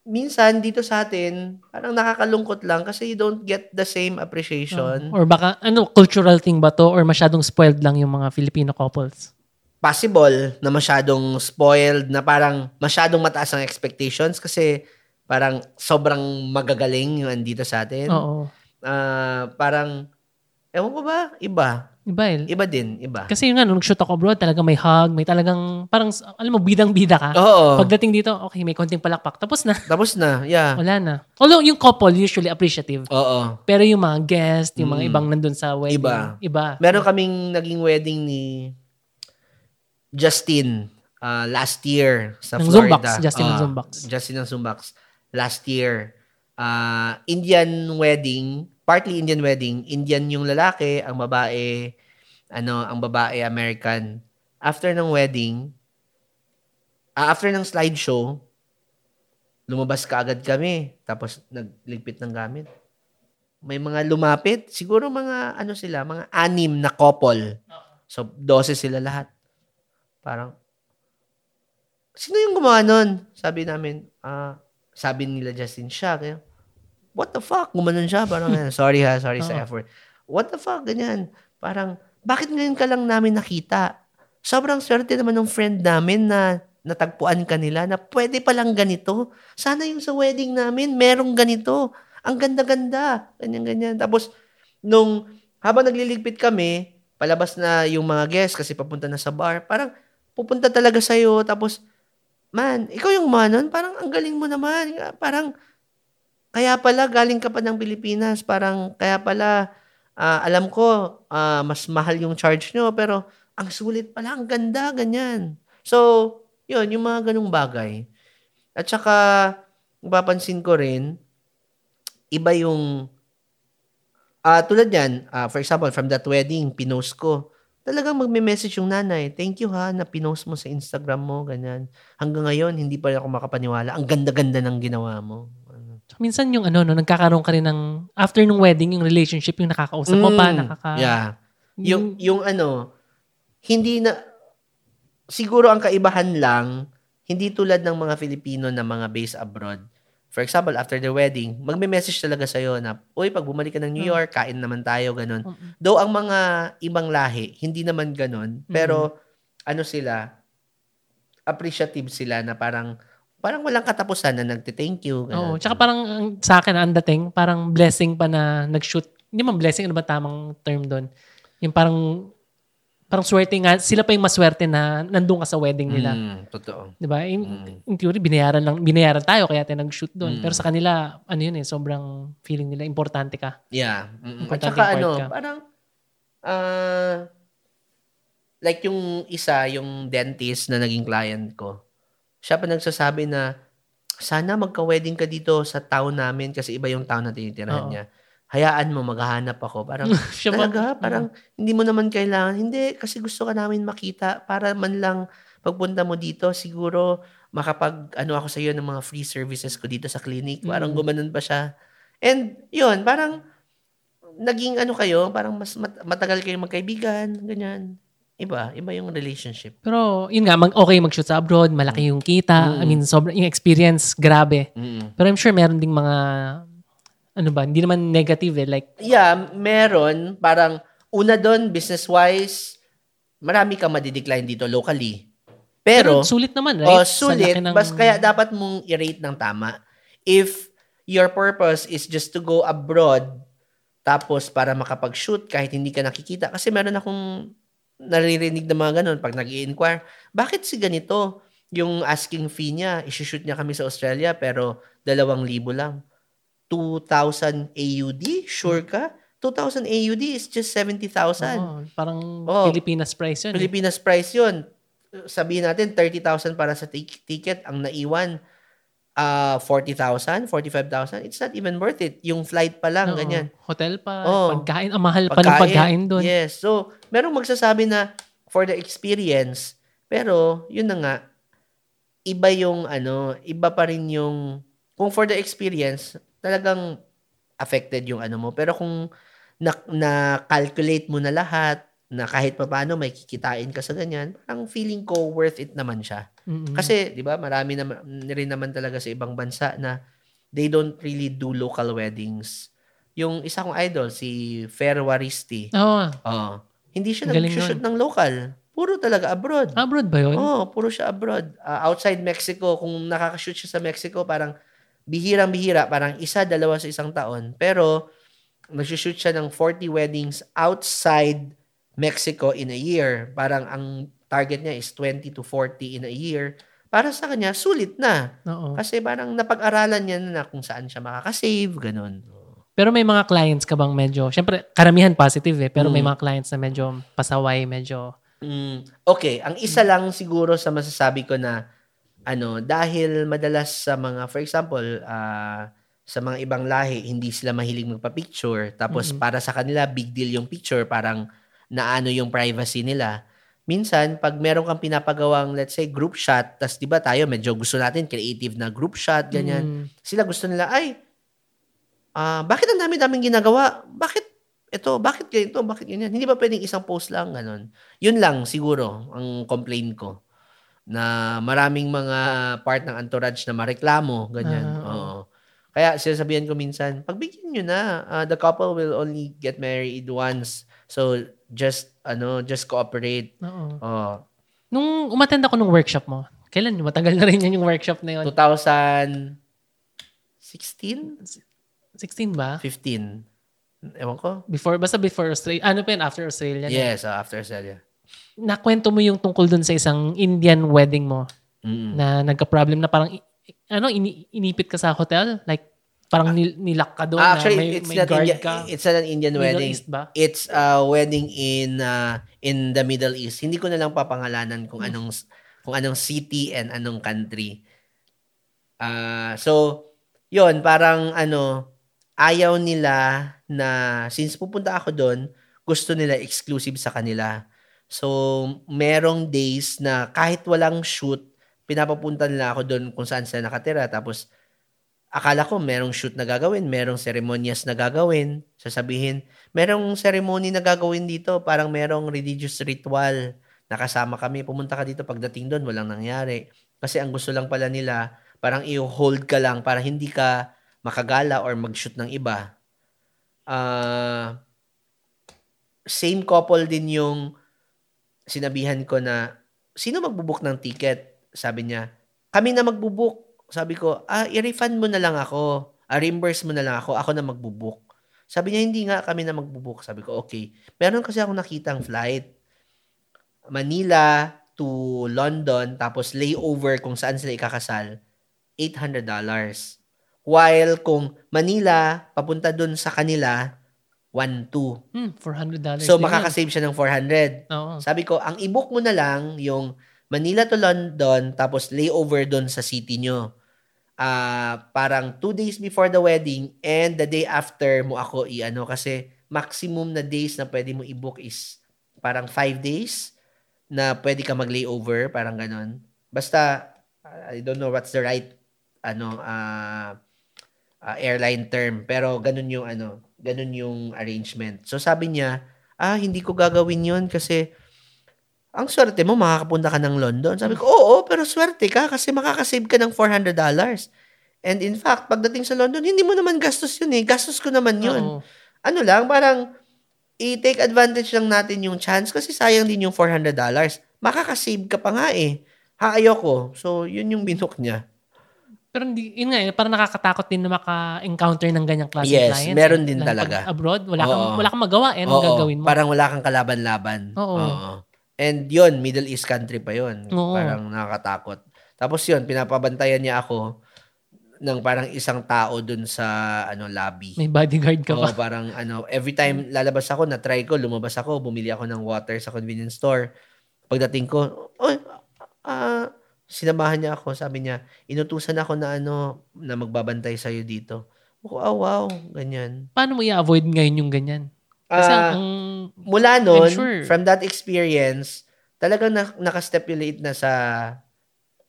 minsan dito sa atin, parang nakakalungkot lang kasi you don't get the same appreciation. Or baka, ano, cultural thing ba to? Or masyadong spoiled lang yung mga Filipino couples? Possible na masyadong spoiled, na parang masyadong mataas ang expectations kasi parang sobrang magagaling yung andito sa atin. Oo. Ah, parang, ewan ko ba, iba. Iba eh. Iba din, iba. Kasi yun nga, nung shoot ako abroad, talaga may hug, may talagang, parang, alam mo, bidang-bida ka. Oo. Pagdating dito, okay, may konting palakpak. Tapos na. <laughs> Tapos na, yeah. Wala na. Although, yung couple, usually appreciative. Oo. Pero yung mga guest, yung mga Mm. ibang nandun sa wedding, Iba. iba. Meron kaming naging wedding ni Justin uh, last year sa Ng Florida. Zumbax, Justin ng Ah, Zumbax. Justin ng Zumbax. Last year. Uh, Indian wedding, partly Indian wedding. Indian yung lalaki, ang babae, ano, ang babae American. After ng wedding, ah, after ng slideshow, lumabas ka agad kami. Tapos nagligpit ng gamit. may mga lumapit. Siguro mga, ano sila, mga anim na couple. So, 12 sila lahat. Parang, sino yung gumawa nun? Sabi namin, ah, sabi nila Justin siya. Kaya, what the fuck? Gumanon siya. Parang, <laughs> sorry ha, sorry sa Oo. effort. What the fuck? Ganyan. Parang, bakit ngayon ka lang namin nakita? Sobrang swerte naman ng friend namin na natagpuan ka nila na pwede palang ganito. Sana yung sa wedding namin, merong ganito. Ang ganda-ganda. Ganyan-ganyan. Tapos, nung habang nagliligpit kami, palabas na yung mga guests kasi papunta na sa bar, parang pupunta talaga sa'yo. Tapos, man, ikaw yung manon, parang ang galing mo naman. Parang, kaya pala galing ka pa ng Pilipinas. Parang, kaya pala, ah, alam ko, ah, mas mahal yung charge nyo, pero ang sulit pala, ang ganda, ganyan. So, yun, yung mga ganung bagay. At saka, mapapansin ko rin, iba yung, ah tulad yan, ah, for example, from that wedding, pinost ko, talagang magme-message yung nanay, thank you ha, na pinost mo sa Instagram mo, ganyan. Hanggang ngayon, hindi pa rin ako makapaniwala. Ang ganda-ganda ng ginawa mo. Tsaka minsan yung ano, no, nagkakaroon ka rin ng, after nung wedding, yung relationship, yung nakakausap mo pa, Mm, nakaka... Yeah. Yung, yung ano, hindi na, siguro ang kaibahan lang, hindi tulad ng mga Filipino na mga based abroad. For example, after the wedding, magme-message talaga sa'yo na, uy, pag bumalik ka ng New Mm. York, kain naman tayo, ganun. Mm-mm. Though ang mga ibang lahi, hindi naman ganun. Pero, ano sila, appreciative sila na parang, parang walang katapusan na nagte-thank you. Oo, ganun. tsaka parang ang- sa akin, ang dating, parang blessing pa na nag-shoot. Hindi man blessing, ano ba tamang term doon? Yung parang, parang swerte nga, sila pa yung maswerte na nandun ka sa wedding nila. Mm, totoo. Di ba? In, Mm. in theory, binayaran, lang, binayaran tayo kaya tayo nag-shoot doon. Mm. Pero sa kanila, ano yun eh, sobrang feeling nila, importante ka. Yeah. Mm-mm. At Importante saka yung part ano, ka. parang, ah, like yung isa, yung dentist na naging client ko, siya pa nagsasabi na, sana magka-wedding ka dito sa town namin kasi iba yung town na tinitirahan Oo. niya. Hayaan mo, maghahanap ako. Parang, <laughs> Siya ba- talaga, parang hindi mo naman kailangan. Hindi, kasi gusto ka namin makita para man lang pagpunta mo dito, siguro makapag, ano ako sa iyo ng mga free services ko dito sa clinic. Parang Mm. gumanon pa siya. And, yun, parang, naging ano kayo, parang mas mat- matagal kayo magkaibigan, ganyan. Iba, iba yung relationship. Pero, yun nga, mag, okay mag-shoot sa abroad, malaki yung kita. Mm. I mean, sobrang, yung experience, grabe. Mm. Pero I'm sure meron ding mga, ano ba, hindi naman negative eh. Like, Yeah, meron, parang, una doon, business-wise, marami kang madidecline dito locally. Pero, sulit naman, right? Oh, sulit. ng- Bas kaya dapat mong i-rate ng tama. If your purpose is just to go abroad, tapos para makapag-shoot kahit hindi ka nakikita. Kasi meron akong naririnig na mga ganun pag nag inquire bakit si ganito? Yung asking fee niya, isi-shoot niya kami sa Australia pero dalawang libo lang. 2,000 AUD? Sure ka? 2,000 AUD is just 70,000. Oo, parang Oo. Pilipinas price yun. eh. Pilipinas price yun. Sabihin natin, 30,000 para sa tik- ticket. Ang naiwan, ah 40,000, 45,000. It's not even worth it. Yung flight pa lang, Oo. ganyan. Hotel pa, Oo. pagkain, ang mahal pa ng pagkain doon. Yes. So, merong magsasabi na for the experience, pero yun na nga, iba yung ano, iba pa rin yung, kung for the experience, talagang affected yung ano mo. Pero kung na, na-calculate mo na lahat, na kahit pa paano may kikitain ka sa ganyan, parang feeling ko worth it naman siya. Mm-mm. Kasi, di ba, marami naman, rin naman talaga sa ibang bansa na they don't really do local weddings. Yung isa kong idol, si Fer Waristi, Oo. oh, hindi siya nag-shoot ng local. Puro talaga abroad. abroad ba yun? Oh, puro siya abroad. Ah, outside Mexico, kung nakaka-shoot siya sa Mexico, parang bihirang-bihira, parang isa, dalawa sa isang taon. Pero, nag-shoot siya ng 40 weddings outside Mexico in a year. Parang ang target niya is 20 to 40 in a year. Para sa kanya, sulit na. Oo. Kasi parang napag-aralan niya na kung saan siya makakasave, ganun. Pero may mga clients ka bang medyo, syempre, karamihan positive eh, pero may Mm. mga clients na medyo pasaway, medyo, Mm, okay, ang isa lang siguro sa masasabi ko na ano, dahil madalas sa mga for example, ah, sa mga ibang lahi hindi sila mahilig magpa-picture tapos Mm-mm. para sa kanila big deal yung picture, parang naano yung privacy nila. Minsan, pag meron kang pinapagawang, let's say, group shot, tas di ba tayo, medyo gusto natin creative na group shot, ganyan. Mm, Sila gusto nila, ay, ah, bakit ang dami-daming ginagawa? Bakit ito? Bakit ganito? Bakit ganyan? Hindi ba pwedeng isang post lang? Ganon. Yun lang siguro ang complaint ko na maraming mga part ng entourage na mareklamo, ganyan. Ah, Oo. Kaya sinasabihan ko minsan, pagbigyan nyo na, ah, the couple will only get married once. So, just, ano, just cooperate. Oo. Oh, Nung umattend ako nung workshop mo, kailan? Matagal na rin yan yung workshop na yun. 2016? 16 ba? 15? Ewan ko. Before, basta before Australia. Ano pa yun? After Australia. Yes, ah, after Australia. Nakwento mo yung tungkol dun sa isang Indian wedding mo Mm. na nagka-problem na parang, ano, ini- inipit ka sa hotel? Like, parang nil- nilak ka doon Ah, na actually, may, it's may not guard India, ka. it's not an Indian Middle wedding. East ba? It's a wedding in uh, in the Middle East. Hindi ko na lang papangalanan kung anong kung anong city and anong country. Ah, so, 'yon parang ano, ayaw nila na since pupunta ako doon, gusto nila exclusive sa kanila. So, merong days na kahit walang shoot, pinapapunta nila ako doon kung saan sila nakatira. Tapos, akala ko merong shoot na gagawin, merong seremonyas na gagawin. Sasabihin, merong ceremony na gagawin dito, parang merong religious ritual. Nakasama kami, pumunta ka dito, pagdating doon, walang nangyari. Kasi ang gusto lang pala nila, parang i-hold ka lang para hindi ka makagala or mag-shoot ng iba. Ah, same couple din yung sinabihan ko na, sino magbubook ng ticket? Sabi niya, kami na magbubook. Sabi ko, ah, i-refund mo na lang ako. Ah, reimburse mo na lang ako. Ako na magbubook. Sabi niya, hindi nga kami na magbubook. Sabi ko, okay. Meron kasi ako nakitang flight. Manila to London, tapos layover kung saan sila ikakasal, $800. While kung Manila, papunta dun sa kanila, 1-2. Hmm, $400 So, makakasave siya ng 400. Oo. Sabi ko, ang i-book mo na lang yung Manila to London, tapos layover doon sa city nyo. Ah, parang two days before the wedding and the day after mo ako i-ano kasi maximum na days na pwede mo i-book is parang five days na pwede ka mag-layover, parang ganon. Basta, I don't know what's the right ano ah ah, airline term, pero ganun yung ano, ganun yung arrangement. So sabi niya, ah, hindi ko gagawin yun kasi ang swerte mo, makakapunta ka ng London. Sabi ko, oo, pero swerte ka kasi makakasave ka ng $400. And in fact, pagdating sa London, hindi mo naman gastos yun eh. Gastos ko naman yun. Oo. Ano lang, parang i-take advantage lang natin yung chance kasi sayang din yung $400. Makakasave ka pa nga eh. Ha, ayoko. So, yun yung binook niya. Pero hindi, yun nga, eh, parang nakakatakot din na maka-encounter ng ganyang klase Yes, clients. meron eh. din Lalo talaga. abroad, wala kang, Oo. wala kang magawa. Eh, anong Oo, gagawin mo? Parang wala kang kalaban-laban. Oo. And yun, Middle East country pa yun. Oo. Parang nakakatakot. Tapos yun, pinapabantayan niya ako ng parang isang tao dun sa ano lobby. May bodyguard ka Oo, pa. parang ano, every time lalabas ako, na-try ko, lumabas ako, bumili ako ng water sa convenience store. Pagdating ko, oy, ah, sinamahan niya ako, sabi niya, inutusan ako na ano, na magbabantay sa'yo dito. Ako, ah, wow, ganyan. Paano mo i-avoid ngayon yung ganyan? Kasi Ah, ang, mula I'm sure. from that experience, talagang na, nakastipulate na sa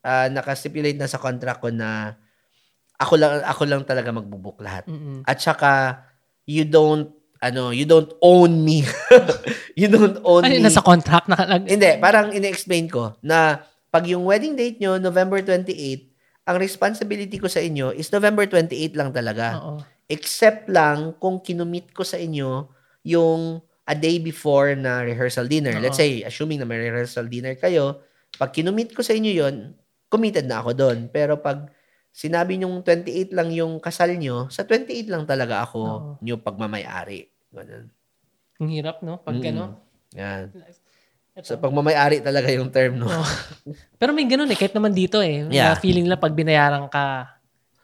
ah, nakastipulate na sa contract ko na ako lang ako lang talaga magbubook lahat. mm At saka you don't ano, you don't own me. <laughs> you don't own ano, me. nasa contract na nag, Hindi, parang ini-explain ko na pag yung wedding date nyo, November 28, ang responsibility ko sa inyo is November 28 lang talaga. Oo. Except lang kung kinumit ko sa inyo yung a day before na rehearsal dinner. Oo. Let's say, assuming na may rehearsal dinner kayo, pag kinumit ko sa inyo yon committed na ako doon. Pero pag sinabi nyong 28 lang yung kasal nyo, sa 28 lang talaga ako Oo. nyo pagmamayari. Ganun. Ang hirap, no? Pag Mm. ano. Yan. Ito. So, pagmamayari talaga yung term, no? Oo. Pero may ganun eh, kahit naman dito eh. Yeah. Na feeling nila pag binayaran ka,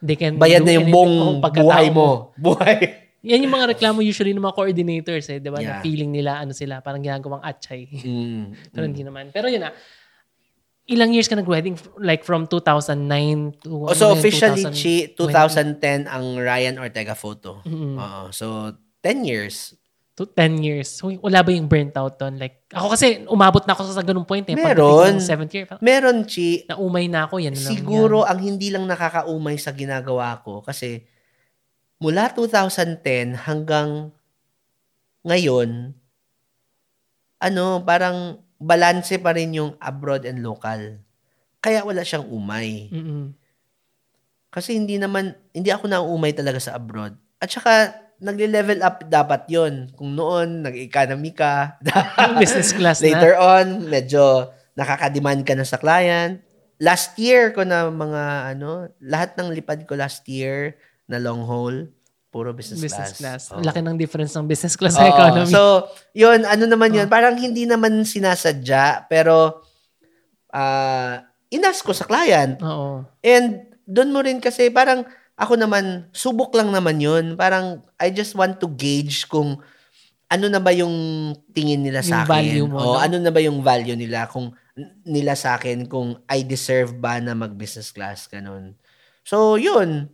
they can Bayad do na yung buong buhay mo. <laughs> Buhay. Yan yung mga reklamo usually ng mga coordinators eh, di ba? Na Yeah. feeling nila, ano sila, parang ginagawang atchay. Mm. <laughs> Pero hindi naman. Pero yun na, ilang years ka nag-wedding? Like from 2009 to... Oh, so, ano yun, officially, 2000? chi, 2010 ang Ryan Ortega photo. Mm-mm. Oo. So, 10 years. To 10 years. So, wala ba yung burnt out doon? Like, ako kasi umabot na ako sa ganung point eh. Meron. Seventh year, Meron, Chi. naumay na ako. Yan na Siguro, ang hindi lang nakakaumay sa ginagawa ko kasi mula 2010 hanggang ngayon, ano, parang balanse pa rin yung abroad and local. Kaya wala siyang umay. Mm-mm. Kasi hindi naman, hindi ako nauumay talaga sa abroad. At saka, nagle-level up dapat yon Kung noon, nag-economy ka. <laughs> Business class na. Later on, medyo nakaka-demand ka na sa client. Last year ko na mga ano, lahat ng lipad ko last year na long haul, puro business, Business class. class. Ang Laki ng difference ng business class sa Oo. economy. So, yun, ano naman yun, parang hindi naman sinasadya, pero ah inas ko sa client. Oo. And doon mo rin kasi parang ako naman, subok lang naman yun. Parang I just want to gauge kung ano na ba yung tingin nila sa Yung akin. value mo, o no? ano na ba yung value nila kung nila sa akin kung I deserve ba na mag-business class, ganun. So, yun.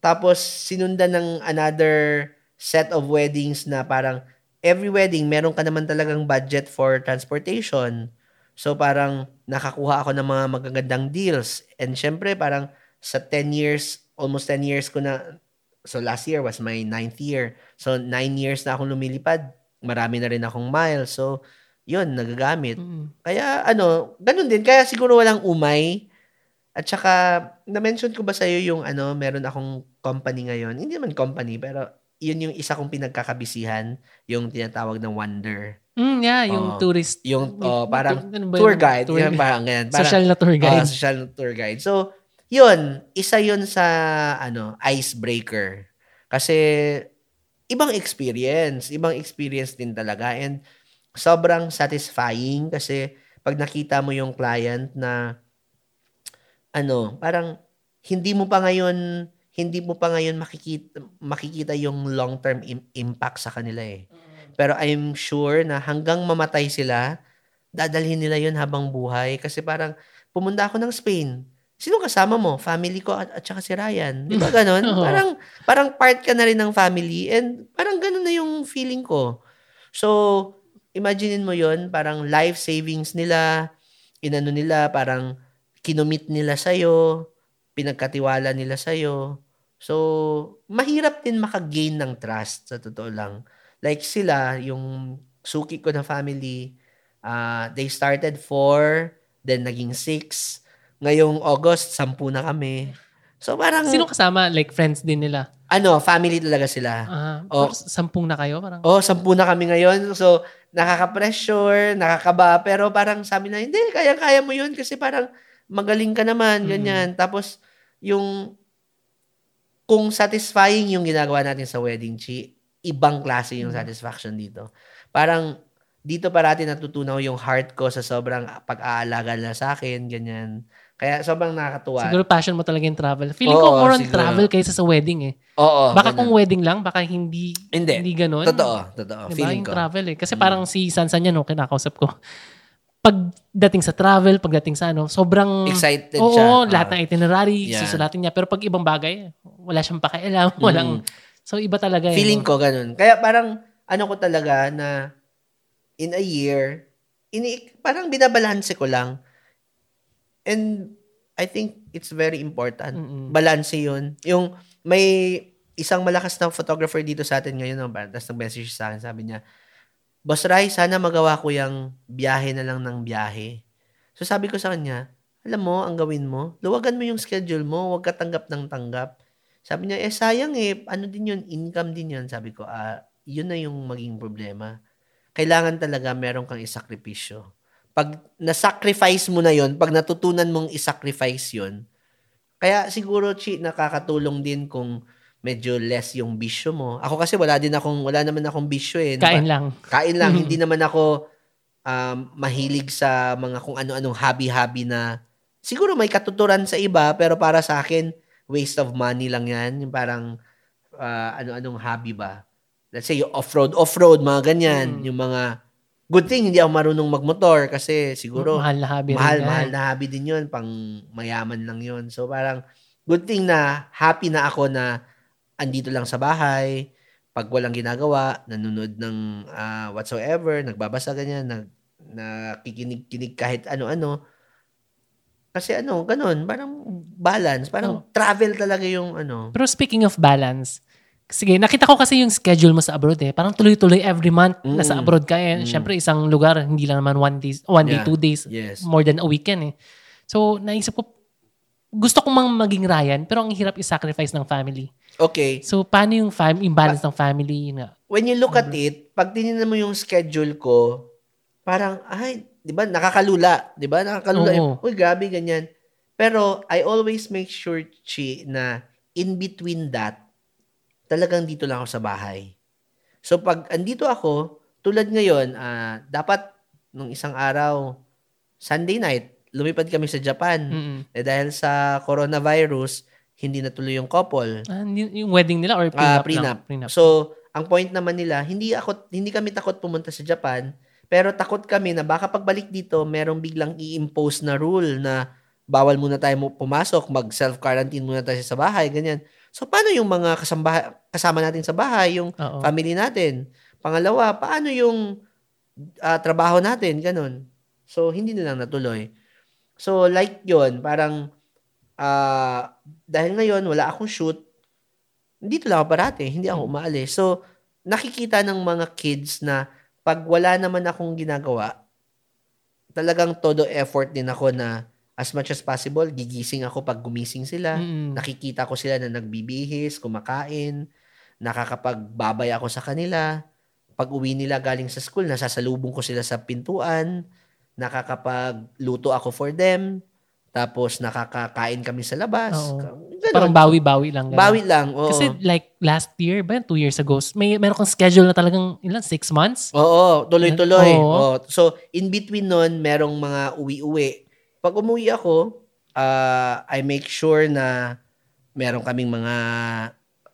Tapos, sinundan ng another set of weddings na parang every wedding, meron ka naman talagang budget for transportation. So, parang nakakuha ako ng mga magagandang deals. And syempre, parang sa 10 years, almost 10 years ko na, so last year was my ninth year. So, 9 years na akong lumilipad. Marami na rin akong miles. So, yun, nagagamit. Mm. Kaya ano, ganun din. Kaya siguro walang umay. At saka, na-mention ko ba sa'yo yung ano, meron akong company ngayon. Hindi naman company, pero yun yung isa kong pinagkakabisihan, yung tinatawag ng Wonder. Mm, yeah, yung Oo. tourist. Yung oh, parang ano tour guide. Tour Yan, parang ganyan. Parang, Social na tour guide. Ah, social tour guide. So, yun, isa yun sa ano, icebreaker. Kasi ibang experience, ibang experience din talaga and sobrang satisfying kasi pag nakita mo yung client na ano, parang hindi mo pa ngayon hindi mo pa ngayon makikita makikita yung long-term im- impact sa kanila eh. Pero I'm sure na hanggang mamatay sila, dadalhin nila yun habang buhay. Kasi parang, pumunta ako ng Spain. Sino kasama mo? Family ko at, at saka si Ryan. Di ba <laughs> ganon? Oo. parang, parang part ka na rin ng family and parang ganon na yung feeling ko. So, imaginein mo yon parang life savings nila, inano nila, parang kinomit nila sa'yo, pinagkatiwala nila sa'yo. So, mahirap din makagain ng trust, sa totoo lang. Like sila, yung suki ko na family, ah they started four, then naging six. Ngayong August, sampu na kami. So parang, Sino kasama? Like friends din nila? ano, family talaga sila. Ah, Oh. sampung na kayo? Parang, Oh, sampu na kami ngayon. So, nakaka-pressure, nakakaba, pero parang sabi na, hindi, kaya-kaya mo yun kasi parang magaling ka naman, Mm. ganyan. Tapos, yung, kung satisfying yung ginagawa natin sa wedding, chi, ibang klase yung Mm. satisfaction dito. Parang, dito parati natutunaw yung heart ko sa sobrang pag-aalaga nila sa akin, ganyan. Kaya sobrang nakakatuwa. siguro passion mo talaga yung travel. Feeling Oo, ko more on siguro. travel kaysa sa wedding eh. Oo. baka ganun. kung wedding lang, baka hindi Hindi. hindi ganun. Totoo, totoo. Diba? Feeling Yung ko. Mm. travel eh. Kasi parang si Sansan yan, no, kinakausap ko. Pagdating sa travel, pagdating sa ano, sobrang... Excited Oo, siya. lahat Ah. ng itinerary, Yan. susulatin niya. Pero pag ibang bagay, wala siyang pakialam. <laughs> Walang... So, iba talaga eh. Mm. Feeling no? ko ganun. Kaya parang, ano ko talaga na in a year, ini parang binabalanse ko lang. And I think it's very important. Mm-mm. Balanse yun. Yung may isang malakas na photographer dito sa atin ngayon, no? tapos nag-message sa akin, sabi niya, Boss Rai, sana magawa ko yung biyahe na lang ng biyahe. So sabi ko sa kanya, alam mo, ang gawin mo, luwagan mo yung schedule mo, huwag ka tanggap ng tanggap. Sabi niya, eh sayang eh, ano din yun, income din yun. Sabi ko, ah, yun na yung maging problema. Kailangan talaga meron kang isakripisyo. Pag nasacrifice mo na yon, pag natutunan mong isacrifice yon, kaya siguro, Chi, nakakatulong din kung medyo less yung bisyo mo. Ako kasi wala din akong, wala naman akong bisyo eh. Kain lang. Kain lang. Mhm. Hindi naman ako um, mahilig sa mga kung ano-anong hobby-hobby na siguro may katuturan sa iba, pero para sa akin, waste of money lang yan. Yung parang ah, ano-anong hobby ba. Let's say, yung off-road, off-road, mga ganyan. Mm. Yung mga, good thing, hindi ako marunong magmotor kasi siguro, mahal na hobby mahal, rin yan. mahal na hobby din yun. Pang mayaman lang yun. So parang, good thing na happy na ako na andito lang sa bahay, pag walang ginagawa, nanonood ng ah, whatsoever, nagbabasa ganyan, nag, nakikinig-kinig kahit ano-ano. Kasi ano, ganun, parang balance, parang travel talaga yung ano. Pero speaking of balance, sige, nakita ko kasi yung schedule mo sa abroad eh. Parang tuloy-tuloy every month Mm. nasa abroad ka eh. Syempre isang lugar, hindi lang naman one day, one day, Yeah. two days, Yes. more than a weekend eh. So, naisip ko, gusto ko mang maging Ryan, pero ang hirap i-sacrifice ng family. Okay. So, paano yung, fam- yung balance ng family? Yun nga. When you look at Mm-hmm. it, pag tinignan mo yung schedule ko, parang, ay, di ba, nakakalula. Di ba? Nakakalula. Oo. Uy, grabe, ganyan. Pero, I always make sure, Chi, na in between that, talagang dito lang ako sa bahay. So, pag andito ako, tulad ngayon, ah, dapat nung isang araw, Sunday night, lumipad kami sa Japan. Mm-mm. Eh, dahil sa coronavirus, hindi natuloy yung couple. Ah, yung wedding nila or prenup? prenup. lang? Prenup. So, ang point naman nila, hindi ako hindi kami takot pumunta sa Japan, pero takot kami na baka pagbalik dito, merong biglang i-impose na rule na bawal muna tayo pumasok, mag self-quarantine muna tayo sa bahay, ganyan. So, paano yung mga kasamba, kasama natin sa bahay, yung Oo. family natin? Pangalawa, paano yung ah, trabaho natin, ganun. So, hindi na lang natuloy. So, like yon parang ah, dahil ngayon, wala akong shoot, dito lang ako parati, hindi ako umaalis. So, nakikita ng mga kids na pag wala naman akong ginagawa, talagang todo effort din ako na as much as possible, gigising ako pag gumising sila. Mm-mm. Nakikita ko sila na nagbibihis, kumakain, nakakapagbabay ako sa kanila. Pag uwi nila galing sa school, nasasalubong ko sila sa pintuan, nakakapagluto ako for them, tapos nakakakain kami sa labas. Oo. Ganun. Parang bawi-bawi lang. ganun. Bawi lang. Oo. Kasi like last year, ba, two years ago, may meron kang schedule na talagang ilan, six months? Oo, tuloy-tuloy. Oo. Oo. So, in between nun, merong mga uwi-uwi. Pag umuwi ako, ah, I make sure na meron kaming mga,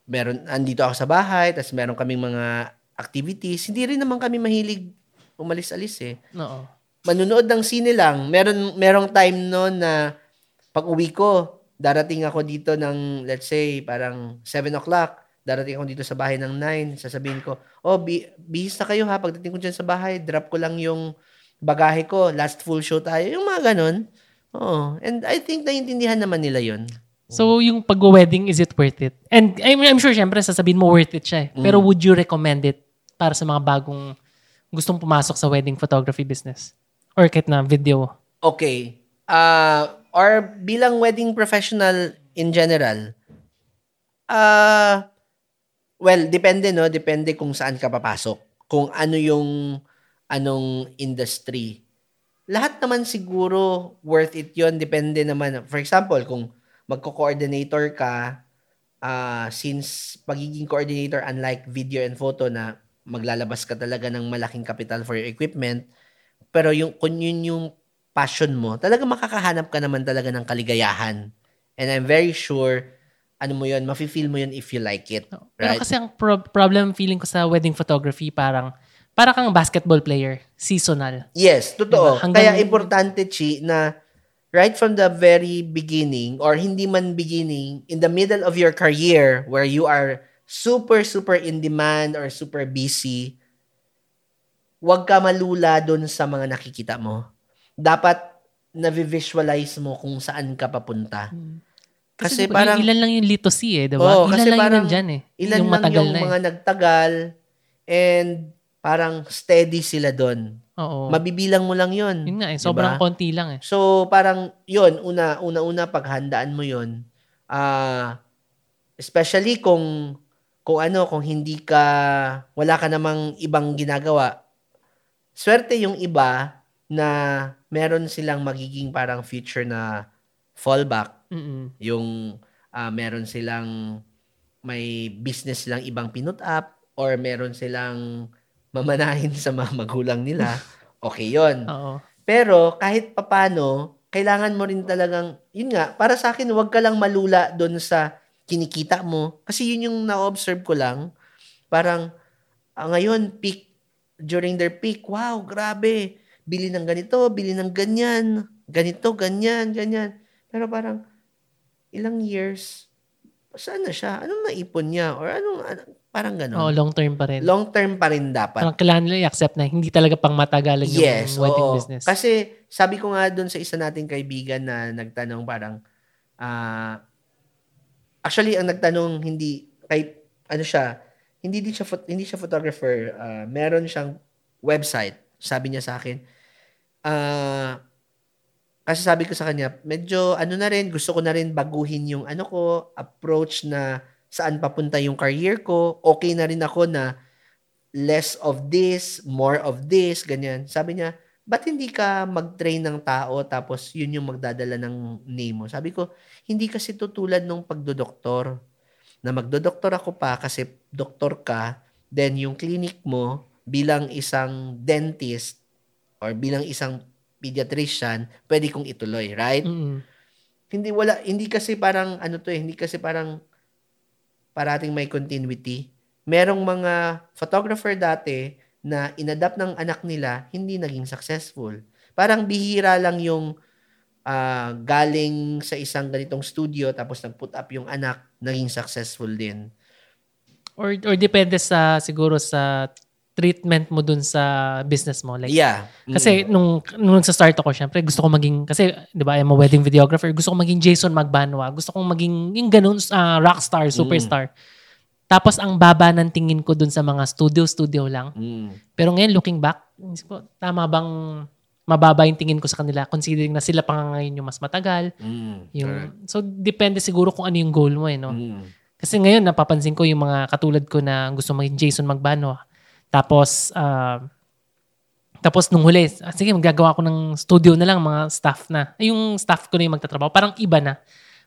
meron, andito ako sa bahay, tapos meron kaming mga activities. Hindi rin naman kami mahilig umalis-alis eh. Oo. Manunood ng sine lang. Meron, merong time noon na pag uwi ko, darating ako dito ng, let's say, parang 7 o'clock. Darating ako dito sa bahay ng 9. Sasabihin ko, oh, bi- bihis na kayo ha. Pagdating ko dyan sa bahay, drop ko lang yung bagahe ko. Last full show tayo. Yung mga ganun. Oo. And I think naiintindihan naman nila yun. So, yung pag-wedding, is it worth it? And I'm, I'm sure, syempre, sasabihin mo worth it siya eh. Mm. Pero would you recommend it para sa mga bagong gustong pumasok sa wedding photography business? Or kahit na video? Okay. Uh, or bilang wedding professional in general, uh, well, depende, no? Depende kung saan ka papasok. Kung ano yung anong industry. Lahat naman siguro worth it yon Depende naman. For example, kung magko-coordinator ka, uh, since pagiging coordinator, unlike video and photo na maglalabas ka talaga ng malaking capital for your equipment, pero yung kung yun yung passion mo, talaga makakahanap ka naman talaga ng kaligayahan. And I'm very sure, ano mo yun, mafe-feel mo yun if you like it. Pero Right? kasi ang pro- problem feeling ko sa wedding photography, parang, para kang basketball player, seasonal. Yes, totoo. Diba? Hanggang- Kaya importante, Chi, na right from the very beginning, or hindi man beginning, in the middle of your career, where you are super, super in demand or super busy, huwag ka malula dun sa mga nakikita mo. Dapat na-visualize mo kung saan ka papunta. Kasi diba, parang- ilan lang yung literacy eh, diba? Oo, ilan kasi lang parang yun dyan eh. Ilan yung lang matagal yung na eh. mga nagtagal and parang steady sila doon. Oo. Mabibilang mo lang yun. yun nga eh, Diba? sobrang konti lang eh. So, parang yun, una, una-una paghandaan mo yun. Ah, especially kung kung ano, kung hindi ka, wala ka namang ibang ginagawa. Swerte yung iba na meron silang magiging parang future na fallback. Mm-mm. Yung ah, meron silang may business silang ibang pinut up or meron silang mamanahin sa mga magulang nila. <laughs> Okay yon pero kahit papano, kailangan mo rin talagang, yun nga, para sa akin, huwag ka lang malula doon sa kinikita mo. Kasi yun yung na-observe ko lang. Parang, ah, ngayon, peak, during their peak, wow, grabe. Bili ng ganito, bili ng ganyan. Ganito, ganyan, ganyan. Pero parang, ilang years, saan na siya? Anong naipon niya? Or anong, ano- Parang ganun. Oo, long term pa rin. Long term pa rin dapat. Parang kailangan nila i-accept na hindi talaga pang matagalan yung yes, wedding oo. business. Kasi sabi ko nga doon sa isa nating kaibigan na nagtanong parang ah actually ang nagtanong hindi kay ano siya, hindi din siya hindi siya photographer, ah, meron siyang website. Sabi niya sa akin, ah kasi sabi ko sa kanya, medyo ano na rin, gusto ko na rin baguhin yung ano ko, approach na saan papunta yung career ko. Okay na rin ako na less of this, more of this, ganyan. Sabi niya, ba't hindi ka mag-train ng tao tapos yun yung magdadala ng name mo? Sabi ko, hindi kasi tutulad nung pagdodoktor. Na magdodoktor ako pa kasi doktor ka, then yung clinic mo bilang isang dentist or bilang isang pediatrician, pwede kong ituloy, right? Mm-mm. hindi wala hindi kasi parang ano to eh, hindi kasi parang parating may continuity. Merong mga photographer dati na inadapt ng anak nila, hindi naging successful. Parang bihira lang yung ah, galing sa isang ganitong studio tapos nag-put up yung anak, naging successful din. Or, or depende sa, siguro sa treatment mo dun sa business mo. Like, yeah. Mm. Kasi nung nung sa start ako, syempre gusto ko maging kasi 'di ba, I'm a wedding videographer. Gusto ko maging Jason Magbanwa. Gusto kong maging yung ganun ah, rockstar, superstar. Tapos ang baba ng tingin ko dun sa mga studio studio lang. Mm. Pero ngayon looking back, ko, tama bang mababa yung tingin ko sa kanila considering na sila pa nga ngayon yung mas matagal. Mm. Yung Correct. so depende siguro kung ano yung goal mo eh, no. Mm. Kasi ngayon napapansin ko yung mga katulad ko na gusto maging Jason Magbano. Tapos ah, tapos nung huli, ah, sige magagawa ko ng studio na lang mga staff na. Ay, yung staff ko na yung magtatrabaho. Parang iba na.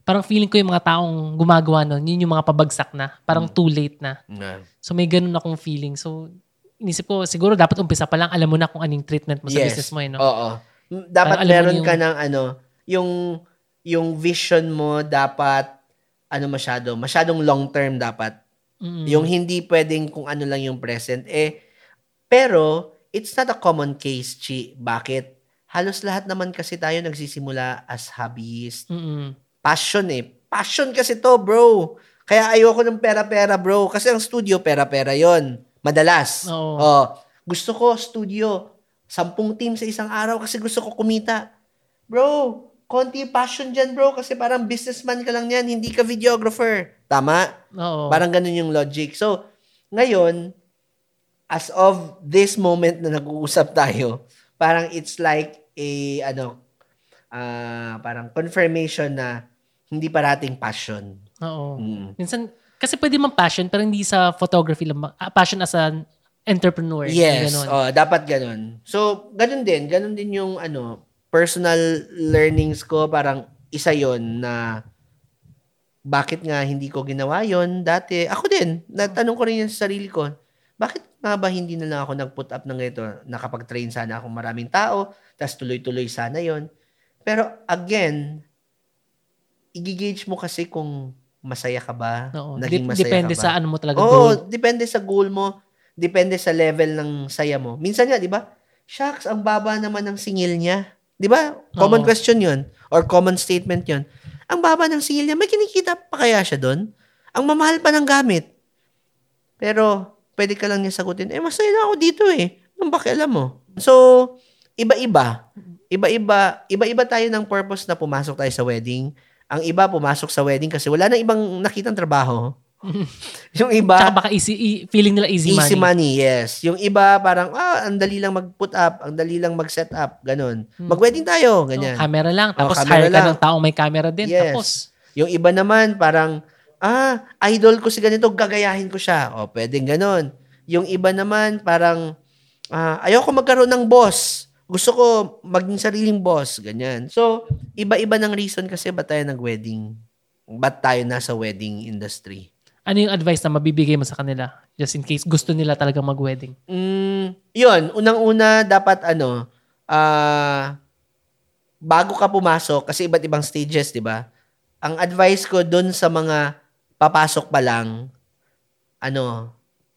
Parang feeling ko yung mga taong gumagawa nun, yun yung mga pabagsak na. Parang too late na. Yeah. So may ganun akong feeling. So inisip ko, siguro dapat umpisa pa lang, alam mo na kung anong treatment mo sa Yes. business mo. Eh, no? Oo. Dapat mo meron yung- ka ng ano, yung yung vision mo dapat ano masyado, masyadong long term dapat. Mm-mm. Yung hindi pwedeng kung ano lang yung present. Eh, pero, it's not a common case, Chi. Bakit? Halos lahat naman kasi tayo nagsisimula as hobbyist. Mm-mm. Passion eh. Passion kasi to, bro. Kaya ayoko ng pera-pera, bro. Kasi ang studio, pera-pera yon Madalas. Oo. Oh, gusto ko studio. Sampung team sa isang araw kasi gusto ko kumita. Bro, konti passion dyan, bro. Kasi parang businessman ka lang yan. Hindi ka videographer. Tama? Oo. Parang ganun yung logic. So, ngayon, as of this moment na nag-uusap tayo, parang it's like a, ano, ah, parang confirmation na hindi parating passion. Oo. Mm. Minsan, kasi pwede man passion, pero hindi sa photography lang. Ah, Passion as an entrepreneur. Yes, Ganon. oh, dapat ganun. So, ganun din. Ganun din yung, ano, personal learnings ko. Parang isa yon na bakit nga hindi ko ginawa yon dati. Ako din, natanong ko rin yun sa sarili ko. Bakit nga ba hindi na lang ako nag-put up ng ito? Nakapag-train sana akong maraming tao, tapos tuloy-tuloy sana yon Pero again, igigage mo kasi kung masaya ka ba? Oo. Naging masaya depende ka ba? sa ano mo talaga Oo, goal. depende sa goal mo. Depende sa level ng saya mo. Minsan nga, di ba? Shucks, ang baba naman ng singil niya. Di ba? Common Oo. question yon Or common statement yon Ang baba ng singil niya, may kinikita pa kaya siya doon? Ang mamahal pa ng gamit. Pero, pwede ka lang niya sagutin, eh, masaya na ako dito eh. Anong pakialam mo? So, iba-iba. Iba-iba. Iba-iba tayo ng purpose na pumasok tayo sa wedding. Ang iba pumasok sa wedding kasi wala na ibang nakitang trabaho. <laughs> yung iba, Tsaka baka easy, e- feeling nila easy, Easy money. money, yes. Yung iba parang, ah, ang dali lang mag-put up, ang dali lang mag-set up, ganun. Mag-wedding tayo, ganyan. Oh, camera lang. Oh, Tapos camera hire ka lang. ng taong may camera din. Yes. Tapos, Yung iba naman, parang, ah, idol ko si ganito, gagayahin ko siya. O, pwedeng ganun. Yung iba naman, parang, ah, ayoko magkaroon ng boss. Gusto ko maging sariling boss. Ganyan. So, iba-iba ng reason kasi ba't tayo nag-wedding? Ba't tayo nasa wedding industry? Ano yung advice na mabibigay mo sa kanila? Just in case gusto nila talagang mag-wedding. Mm, yun, unang-una dapat ano, ah bago ka pumasok kasi iba't ibang stages, 'di ba? Ang advice ko doon sa mga papasok pa lang, ano,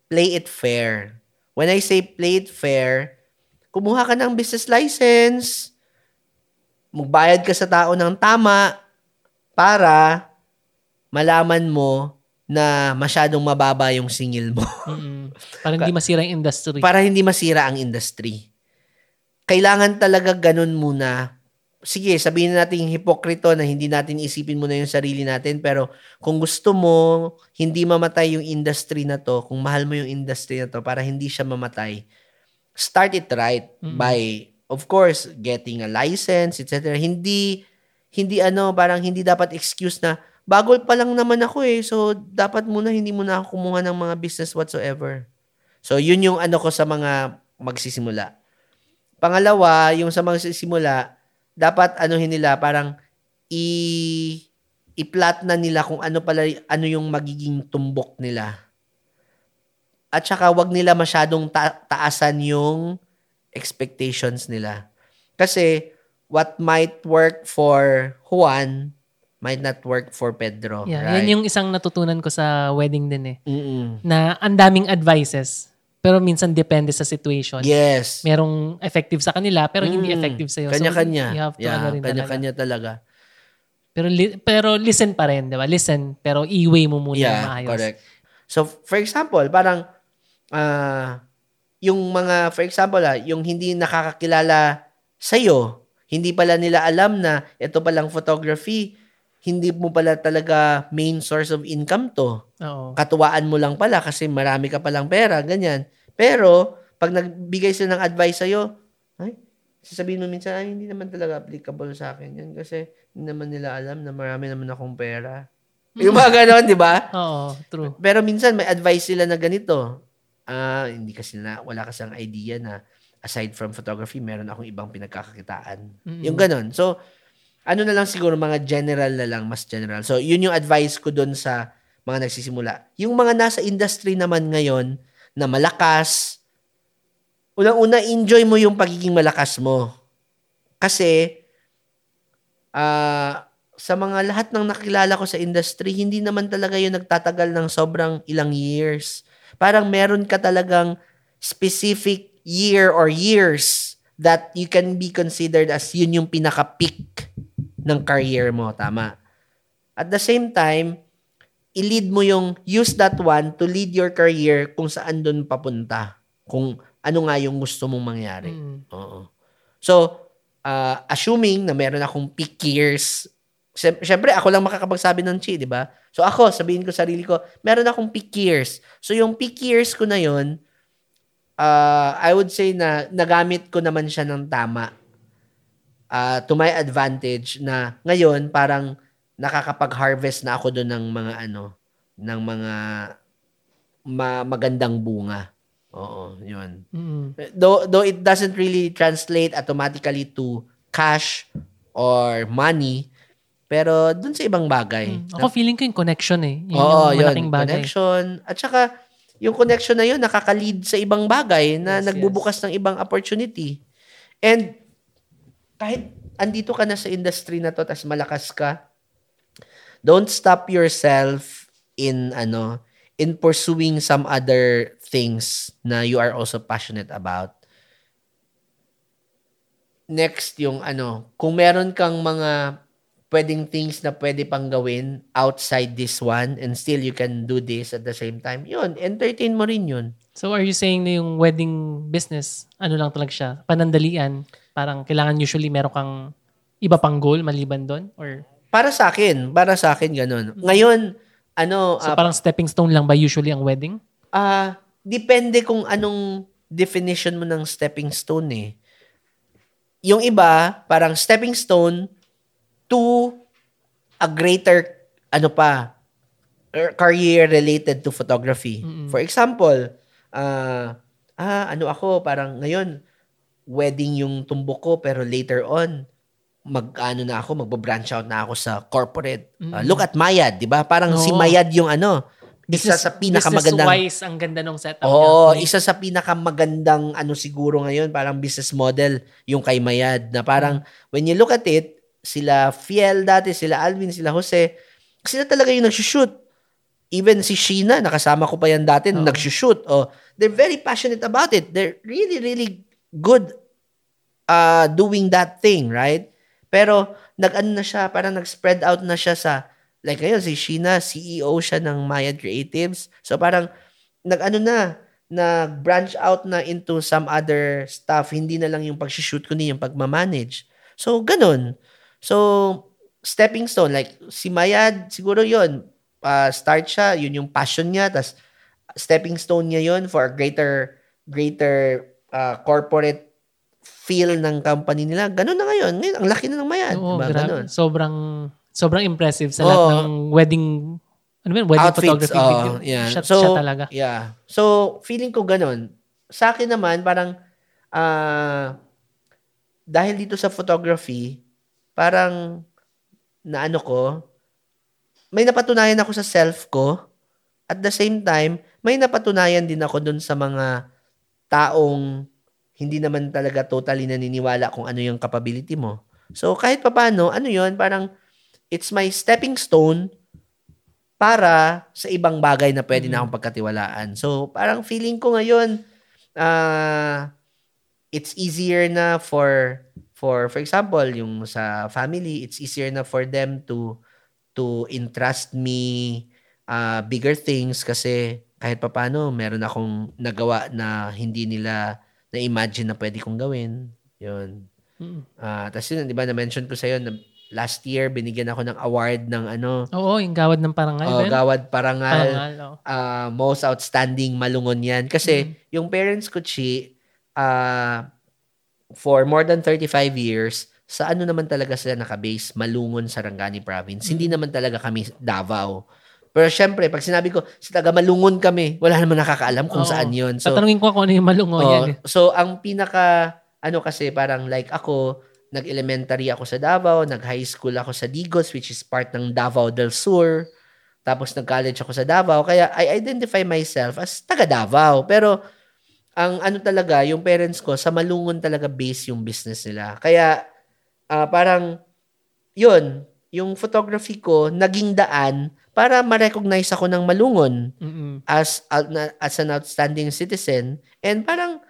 play it fair. When I say play it fair, kumuha ka ng business license, magbayad ka sa tao ng tama para malaman mo na masyadong mababa yung singil mo <laughs> Mm-mm. Para hindi masira yung industry. para hindi masira ang industry. Kailangan talaga ganun muna. Sige, sabihin na natin hipokrito na hindi natin isipin muna yung sarili natin pero kung gusto mo hindi mamatay yung industry na to, kung mahal mo yung industry na to para hindi siya mamatay, start it right Mm. by of course getting a license, etc. Hindi hindi ano, parang hindi dapat excuse na bago pa lang naman ako eh. So dapat muna hindi muna ako kumuha ng mga business whatsoever. So yun yung ano ko sa mga magsisimula. Pangalawa, yung sa magsisimula, dapat anuhin nila parang i i-plot na nila kung ano pala ano yung magiging tumbok nila. At saka wag nila masyadong ta- taasan yung expectations nila. Kasi what might work for Juan might not work for Pedro. yeah, right? yan yung isang natutunan ko sa wedding din eh. Mm-mm. Na ang daming advices. Pero minsan depende sa situation. Yes. Merong effective sa kanila pero hindi Mm. effective sa'yo. Kanya-kanya. So, you have to yeah, ano rin talaga. kanya-kanya talaga. Pero, li- pero listen pa rin, di ba? Listen, pero i-weigh mo muna Yeah, maayos. correct. So, for example, parang, ah, yung mga, for example, ah, yung hindi nakakakilala sa'yo, hindi pala nila alam na ito palang photography, hindi mo pala talaga main source of income to. Oo. Katuwaan mo lang pala kasi marami ka palang pera, ganyan. Pero, pag nagbigay sila ng advice sa'yo, ay, sasabihin mo minsan, ay, hindi naman talaga applicable sa akin yan kasi hindi naman nila alam na marami naman akong pera. Yung mga ganon, di ba? Oo, true. Pero minsan may advice sila na ganito. Ah, hindi kasi na wala kasi ang idea na aside from photography, meron akong ibang pinagkakakitaan. Mm-mm. Yung ganon. So, ano na lang siguro mga general na lang, mas general. So, yun yung advice ko doon sa mga nagsisimula. Yung mga nasa industry naman ngayon na malakas, unang-una enjoy mo yung pagiging malakas mo. Kasi ah sa mga lahat ng nakilala ko sa industry, hindi naman talaga yun nagtatagal ng sobrang ilang years. Parang meron ka talagang specific year or years that you can be considered as yun yung pinaka-peak ng career mo. Tama. At the same time, i-lead mo yung, use that one to lead your career kung saan doon papunta. Kung ano nga yung gusto mong mangyari. Mm. Oo. So, uh, assuming na meron akong peak years, syem- syempre ako lang makakapagsabi ng chi, di ba? So ako, sabihin ko sarili ko, meron akong peak years. So yung peak years ko na yon uh, I would say na nagamit ko naman siya ng tama. Uh, to my advantage na ngayon parang nakakapag-harvest na ako doon ng mga ano, ng mga ma- magandang bunga. Oo, yun. Mm. Though, though it doesn't really translate automatically to cash or money, pero dun sa ibang bagay. Mm. Ako feeling ko yung connection eh. Yun Oo, yung yun. bagay. Connection. At saka, yung connection na yun, nakaka-lead sa ibang bagay na Yes, nagbubukas ng ibang opportunity. And, kahit andito ka na sa industry na to, tas malakas ka, don't stop yourself in, ano, in pursuing some other things na you are also passionate about. Next, yung ano, kung meron kang mga pwedeng things na pwede pang gawin outside this one and still you can do this at the same time, yun, entertain mo rin yun. So are you saying na yung wedding business, ano lang talaga siya, panandalian, parang kailangan usually meron kang iba pang goal maliban doon? Or Para sa akin, para sa akin ganun. Ngayon, ano, so ah, parang stepping stone lang ba usually ang wedding? Ah, depende kung anong definition mo ng stepping stone eh. Yung iba, parang stepping stone to a greater ano pa er, career related to photography. Mm-mm. For example, ah ah ano ako parang ngayon wedding yung tumbok ko pero later on mag ano na ako magbo-branch out na ako sa corporate. Ah, Mm. look at Mayad, 'di ba? Parang si Oo. Mayad yung ano, isa sa pinakamagandang Business-wise, ang ganda nung setup Oo, niya. isa sa pinakamagandang ano siguro ngayon, parang business model yung kay Mayad na parang when you look at it, sila Fiel dati, sila Alvin, sila Jose, sila talaga yung nagsushoot. Even si Sheena, nakasama ko pa yan dati, Oo. nagsushoot. Oh, they're very passionate about it. They're really, really good uh, doing that thing, right? Pero nag-ano na siya, parang nag-spread out na siya sa like ngayon, si Sheena, CEO siya ng Maya Creatives. So parang, nag-ano na, nag-branch out na into some other stuff. Hindi na lang yung pag-shoot ko ni yung pagmamanage. So, ganun. So, stepping stone, like si Mayad, siguro yon uh, start siya, yun yung passion niya, tas stepping stone niya yon for a greater, greater uh, corporate feel ng company nila. Ganun na ngayon. Ngayon, ang laki na ng Mayad. Oo, diba? grabe. Ganun. Sobrang, sobrang impressive sa Oo. lahat ng wedding, ano ba yun? Wedding Outfits, photography oo, video. yeah. Siya, So, siya talaga. Yeah. So, feeling ko ganun. Sa akin naman, parang, ah, dahil dito sa photography, parang, naano ko, may napatunayan ako sa self ko. At the same time, may napatunayan din ako dun sa mga taong hindi naman talaga totally naniniwala kung ano yung capability mo. So, kahit papano, ano yun, parang, it's my stepping stone para sa ibang bagay na pwede na akong pagkatiwalaan. So, parang feeling ko ngayon, ah it's easier na for for for example, yung sa family, it's easier na for them to to entrust me uh, bigger things kasi kahit papano meron akong nagawa na hindi nila na-imagine na pwede kong gawin. Yun. Mm. Ah, tapos yun, di ba, na-mention ko sa'yo na last year, binigyan ako ng award ng ano, Oo, yung gawad ng parangal. oh, ba yun? Gawad Parangal, Parangal, oo. ah, most outstanding malungon yan. Kasi yung parents ko, Chi, ah, for more than 35 years, sa ano naman talaga sila nakabase? Malungon, Sarangani Province. Hindi naman talaga kami Davao. Pero syempre, pag sinabi ko, sa taga Malungon kami, wala naman nakakaalam kung Oo. saan yun. So, Tatanungin ko kung ano yung malungo Oh, yan. eh. So, ang pinaka, ano kasi, parang like ako, nag-elementary ako sa Davao, nag-high school ako sa Digos, which is part ng Davao del Sur. Tapos nag-college ako sa Davao. Kaya I identify myself as taga Davao. Pero, ang ano talaga, yung parents ko, sa Malungon talaga base yung business nila. Kaya, ah, parang, yun, yung photography ko, naging daan para ma-recognize ako ng Malungon Mm-mm. as as an outstanding citizen and parang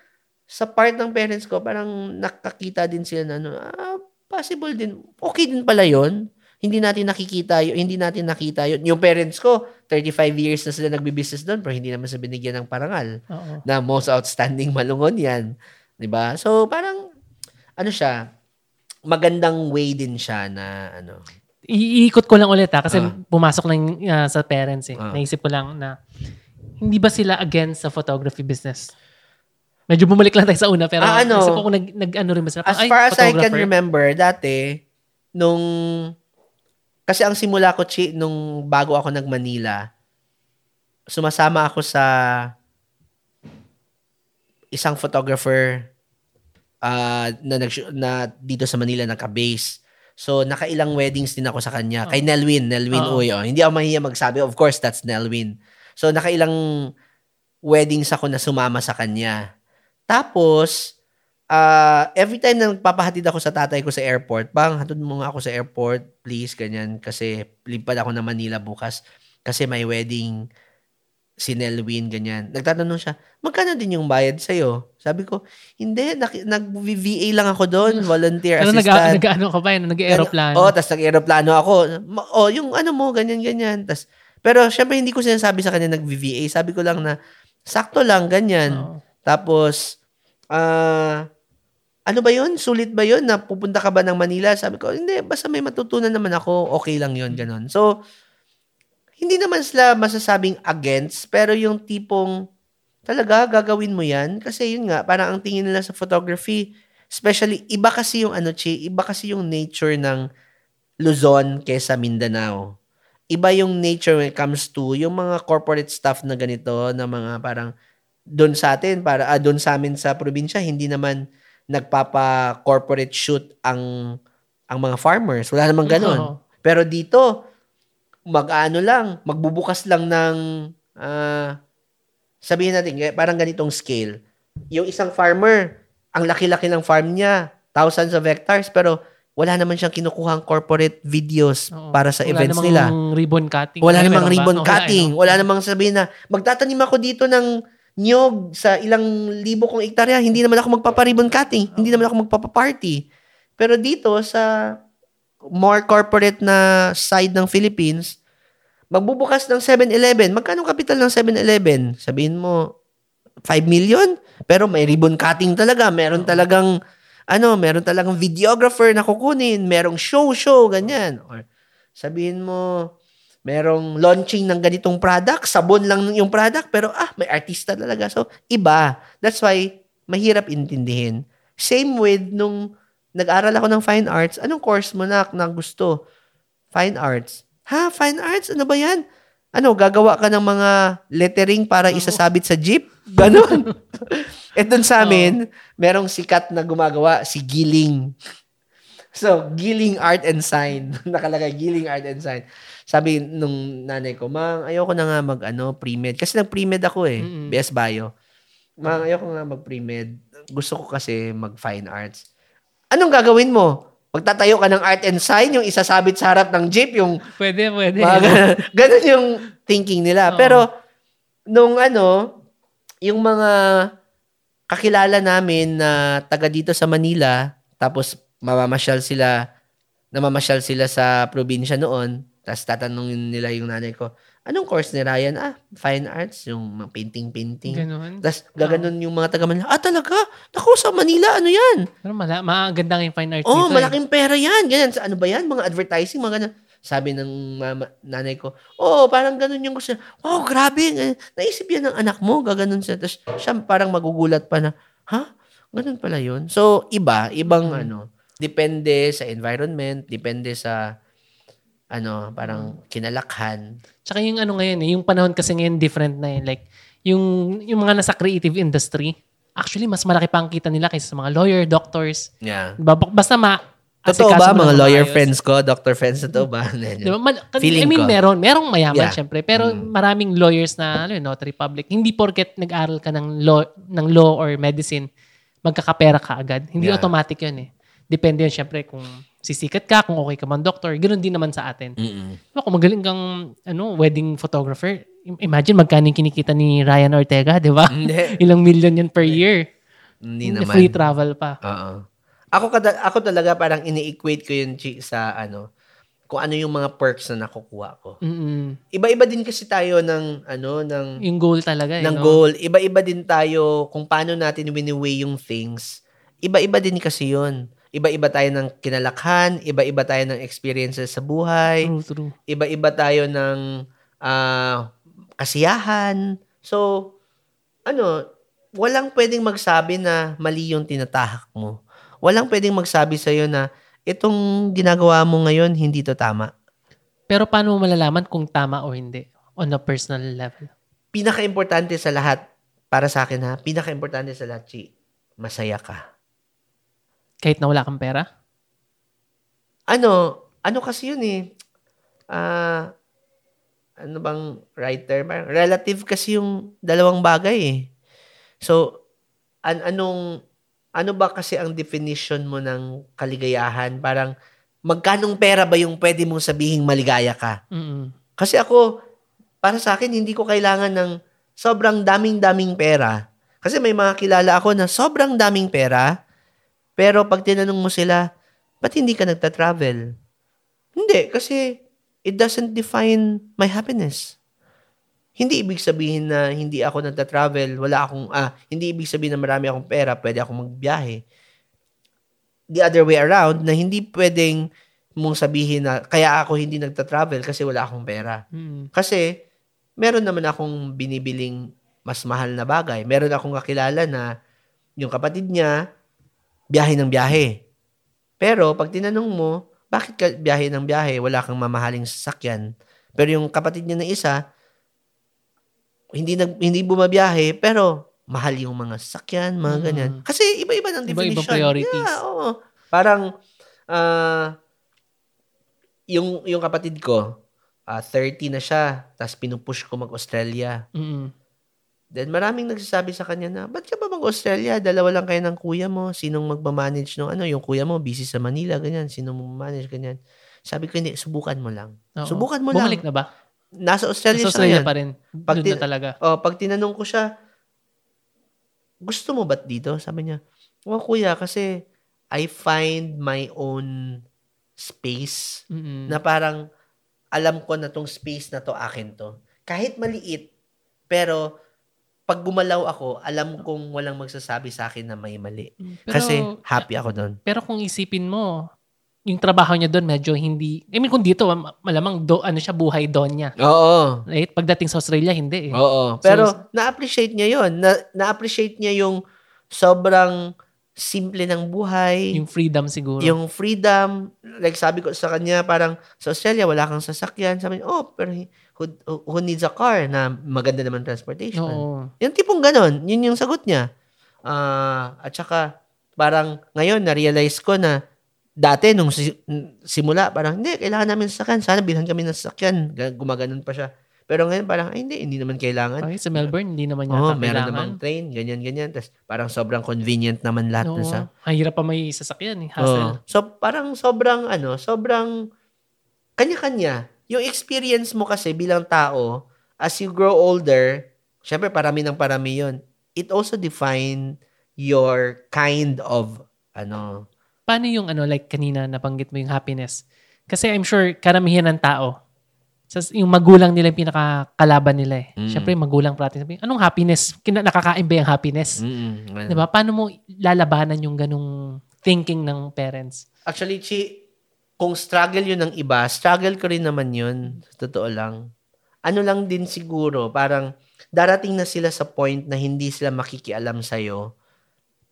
sa part ng parents ko parang nakakita din sila na ano, ah, possible din okay din pala yon hindi natin nakikita yun, hindi natin nakita yun. Yung parents ko, 35 years na sila nagbi-business doon pero hindi naman sa binigyan ng parangal Oo. na most outstanding malungon yan. 'Di ba? So parang ano siya, magandang way din siya na ano. Iikot ko lang ulit ha, kasi Ah. pumasok lang uh, sa parents eh. Ah. Naisip ko lang na hindi ba sila against sa photography business? Medyo bumalik lang tayo sa una pero Ah, ano? ko kung nag, nag ano rin ba sila. As Ay, far as I can remember, dati, nung, kasi ang simula ko, Chi, nung bago ako nag-Manila, sumasama ako sa isang photographer ah, na, nag, na dito sa Manila naka-base. So, nakailang weddings din ako sa kanya. Kay Nelwin, Nelwin Oo. Uy. Oh. Hindi ako mahiya magsabi. Of course, that's Nelwin. So, nakailang weddings ako na sumama sa kanya. Tapos, ah every time na nagpapahatid ako sa tatay ko sa airport, bang, hatid mo nga ako sa airport, please, ganyan. Kasi, lipad ako na Manila bukas. Kasi may wedding si Nelwin, ganyan. Nagtatanong siya, magkano din yung bayad sa'yo? Sabi ko, hindi, nag-VA lang ako doon, volunteer Pero nag, assistant. nag, ano ka ba yun? Nag-aeroplano. Oo, tas nag-aeroplano ako. Ma- Oh, yung ano mo, ganyan, ganyan. Tas, pero syempre hindi ko sinasabi sa kanya nag-VVA. Sabi ko lang na, sakto lang, ganyan. Oo. Tapos, ah, ano ba yun? Sulit ba yun na pupunta ka ba ng Manila? Sabi ko, hindi, basta may matutunan naman ako, okay lang yun, ganon. So, hindi naman sila masasabing against, pero yung tipong, talaga, gagawin mo yan? Kasi yun nga, parang ang tingin nila sa photography, especially, iba kasi yung ano, Chi, iba kasi yung nature ng Luzon kesa Mindanao. Iba yung nature when it comes to yung mga corporate stuff na ganito, na mga parang, doon sa atin, para, ah, doon sa amin sa probinsya, hindi naman nagpapa-corporate shoot ang ang mga farmers. Wala namang ganun. Oo. Pero dito, mag-ano lang, magbubukas lang ng, ah, sabihin natin, eh, parang ganitong scale. Yung isang farmer, ang laki-laki ng farm niya, thousands of hectares, pero wala naman siyang kinukuhang corporate videos Oo. para sa Wala events namang nila. ribbon cutting. Wala namang ba? ribbon Wala, eh, cutting. no? Wala namang sabihin na, magtatanim ako dito ng nyog sa ilang libo kong ektarya. Hindi naman ako magpapa-ribbon cutting. Hindi naman ako magpapa-party. Pero dito sa more corporate na side ng Philippines, magbubukas ng 7-Eleven. Magkano kapital ng 7-Eleven? Sabihin mo, 5 million? Pero may ribbon cutting talaga. Meron talagang, ano, meron talagang videographer na kukunin. Merong show-show, ganyan. Or sabihin mo, merong launching ng ganitong product. Sabon lang yung product. Pero ah, may artista talaga. So, iba. That's why, mahirap intindihin. Same with nung nag-aral ako ng fine arts. Anong course mo na, na gusto? Fine arts Ha, fine arts? Ano ba yan? Ano, gagawa ka ng mga lettering para isasabit sa jeep? Ganon. At <laughs> dun sa amin, merong sikat na gumagawa, si Giling. So, Giling Art and Sign. <laughs> Nakalagay, Giling Art and Sign. Sabi nung nanay ko, Mang, ayoko na nga mag, ano, pre-med. Kasi nag-pre-med ako eh. Mm-mm. BS Bio. Mang, ayoko nga mag-pre-med. Gusto ko kasi mag-fine arts. Anong gagawin mo? Magtatayo ka ng art and sign, yung isasabit sa harap ng jeep, yung Pwede, pwede. mga <laughs> ganun, yung thinking nila. Oo. Pero, nung ano, yung mga kakilala namin na taga dito sa Manila, tapos mamamasyal sila, namamasyal sila sa probinsya noon, tapos tatanungin nila yung nanay ko, anong course ni Ryan? Ah, fine arts, yung mga painting-painting. Ganun. Tapos gaganon yung mga taga Manila, ah talaga? Naku, sa Manila, ano yan? Pero mala, maganda yung fine arts Oh, dito. eh. malaking pera yan. Ganyan. Sa- Ano ba yan? Mga advertising, mga ganyan. Sabi ng mama, nanay ko, oh, parang ganun yung gusto. Wow, grabe. Eh, Naisip yan ng anak mo. Gaganon siya. Tapos siya parang magugulat pa na, ha? Ganun pala yun. So, iba. Ibang Mm. ano. Depende sa environment. Depende sa ano, parang kinalakhan. Tsaka yung ano ngayon eh, yung panahon kasi ngayon different na eh. Like, yung, yung mga nasa creative industry, actually, mas malaki pa ang kita nila kaysa sa mga lawyer, doctors. Yeah. Diba? Basta ma... Totoo ba, mga lawyer maayos. friends ko, doctor friends, totoo ba? <laughs> Diba? Mal- Feeling I mean, ko. meron. Merong mayaman, Yeah. syempre. Pero Mm. maraming lawyers na, ano yun, notary public. Hindi porket nag-aral ka ng law, ng law or medicine, magkakapera ka agad. Hindi Yeah. automatic yun eh. Depende yun, syempre, kung sisikat ka, kung okay ka man doctor. Ganun din naman sa atin. Mm-mm. Diba, kung magaling kang ano, wedding photographer, im- imagine magkano yung kinikita ni Ryan Ortega, di ba? <laughs> Ilang million yan per year. Hindi naman. Free travel pa. Oo. Ako kada, ako talaga parang ini-equate ko yun sa ano kung ano yung mga perks na nakukuha ko. Mm-mm. Iba-iba din kasi tayo ng ano ng Yung goal talaga. eh, ng no? goal. Iba-iba din tayo kung paano natin wini-weigh yung things. Iba-iba din kasi yun. Iba-iba tayo ng kinalakhan, iba-iba tayo ng experiences sa buhay, True, true. iba-iba tayo ng ah, kasiyahan. So, ano, walang pwedeng magsabi na mali yung tinatahak mo. Walang pwedeng magsabi sa'yo na itong ginagawa mo ngayon, hindi to tama. Pero paano mo malalaman kung tama o hindi on a personal level? Pinaka-importante sa lahat, para sa akin ha, pinaka-importante sa lahat, Chi, masaya ka. Kahit na wala kang pera? Ano, ano kasi yun eh, ah, ano bang writer? Parang Relative kasi yung dalawang bagay eh. So, an anong, ano ba kasi ang definition mo ng kaligayahan? Parang, magkanong pera ba yung pwede mong sabihing maligaya ka? Mm-mm. Kasi ako, para sa akin, hindi ko kailangan ng sobrang daming-daming pera. Kasi may mga kilala ako na sobrang daming pera, pero pag tinanong mo sila, ba't hindi ka nagta-travel? Hindi, kasi it doesn't define my happiness. Hindi ibig sabihin na hindi ako nagta-travel, wala akong, ah, hindi ibig sabihin na marami akong pera, pwede akong magbiyahe. The other way around, na hindi pwedeng mong sabihin na kaya ako hindi nagta-travel kasi wala akong pera. Mm-mm. Kasi, meron naman akong binibiling mas mahal na bagay. Meron akong kakilala na yung kapatid niya, biyahe ng biyahe. Pero, pag tinanong mo, bakit ka biyahe ng biyahe? Wala kang mamahaling sasakyan. Pero yung kapatid niya na isa, hindi nag hindi bumabiyahe, pero mahal yung mga sasakyan, mga Mm. ganyan. Kasi iba-iba ng definition. priorities. Yeah, oo. Parang, ah, yung, yung kapatid ko, ah 30 na siya, tapos pinupush ko mag-Australia. Mm-mm. Then maraming nagsasabi sa kanya na, ba't ka ba mag-Australia? Dalawa lang kayo ng kuya mo. Sinong magmamanage ng ano? Yung kuya mo, busy sa Manila, ganyan. Sinong magmamanage, ganyan. Sabi ko, hindi, subukan mo lang. Oo. Subukan mo Bumalik lang. na ba? Nasa Australia, Sa siya Australia ngayon. pa rin. Pag Doon na talaga. Oh, pag tinanong ko siya, gusto mo ba't dito? Sabi niya, oh kuya, kasi I find my own space Mm-mm. na parang alam ko na tong space na to akin to. Kahit maliit, pero pag gumalaw ako, alam kong walang magsasabi sa akin na may mali. Pero, Kasi happy ako doon. pero kung isipin mo, yung trabaho niya doon medyo hindi, I mean kung dito, ma- malamang do, ano siya, buhay doon niya. Oo. Right? Pagdating sa Australia, hindi eh. Oo. Pero na-appreciate niya yon na, Na-appreciate niya yung sobrang simple ng buhay. Yung freedom siguro. yung freedom, like sabi ko sa kanya, parang sa Australia, wala kang sasakyan. Sabi niya, oh, pero who, who needs a car na maganda naman transportation? Oo. Yung tipong ganon, yun yung sagot niya. Ah, at saka, parang ngayon, na-realize ko na dati, nung si- simula, parang, hindi, kailangan namin sasakyan. Sana bilhan kami ng sasakyan. Ga- Gumaganon pa siya. Pero ngayon, parang, ay, hindi, hindi naman kailangan. Okay, sa Melbourne, hindi naman yata meron kailangan. namang train, ganyan, ganyan. Tapos, parang sobrang convenient naman lahat Oo. na sa Ang hirap pa may sasakyan eh. Hassle. So, parang sobrang, ano, sobrang, kanya-kanya. Yung experience mo kasi bilang tao, as you grow older, syempre parami ng parami yun. It also define your kind of, ano, Paano yung ano, like kanina nabanggit mo yung happiness? Kasi I'm sure karamihan ng tao, sa, yung magulang nila yung pinakakalaban nila eh. Mm. Siyempre, yung magulang parati sabi, anong happiness? Kina, nakakain ba yung happiness? mm, ano. Di ba? Paano mo lalabanan yung ganong thinking ng parents? Actually, Chi, kung struggle yun ng iba, struggle ko rin naman yun. Totoo lang. Ano lang din siguro, parang darating na sila sa point na hindi sila makikialam sa'yo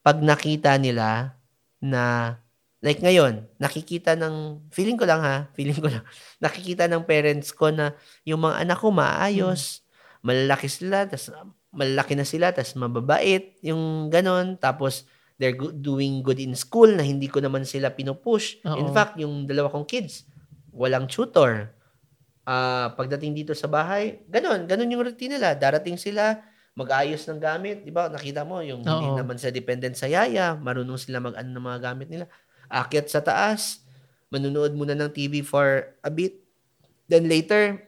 pag nakita nila na, like ngayon, nakikita ng, feeling ko lang ha, <laughs> feeling ko lang, nakikita ng parents ko na yung mga anak ko maayos, malalaki sila, tas malalaki na sila, tas mababait, yung ganon, tapos they're go- doing good in school na hindi ko naman sila pinupush. In Oo. fact, yung dalawa kong kids, walang tutor. Ah, pagdating dito sa bahay, ganun, ganun yung routine nila. Darating sila, mag-ayos ng gamit, 'di ba? Nakita mo yung hindi Oo. naman sa dependent sa yaya, marunong sila mag-ano ng mga gamit nila. Akyat sa taas, manunood muna ng TV for a bit. Then later,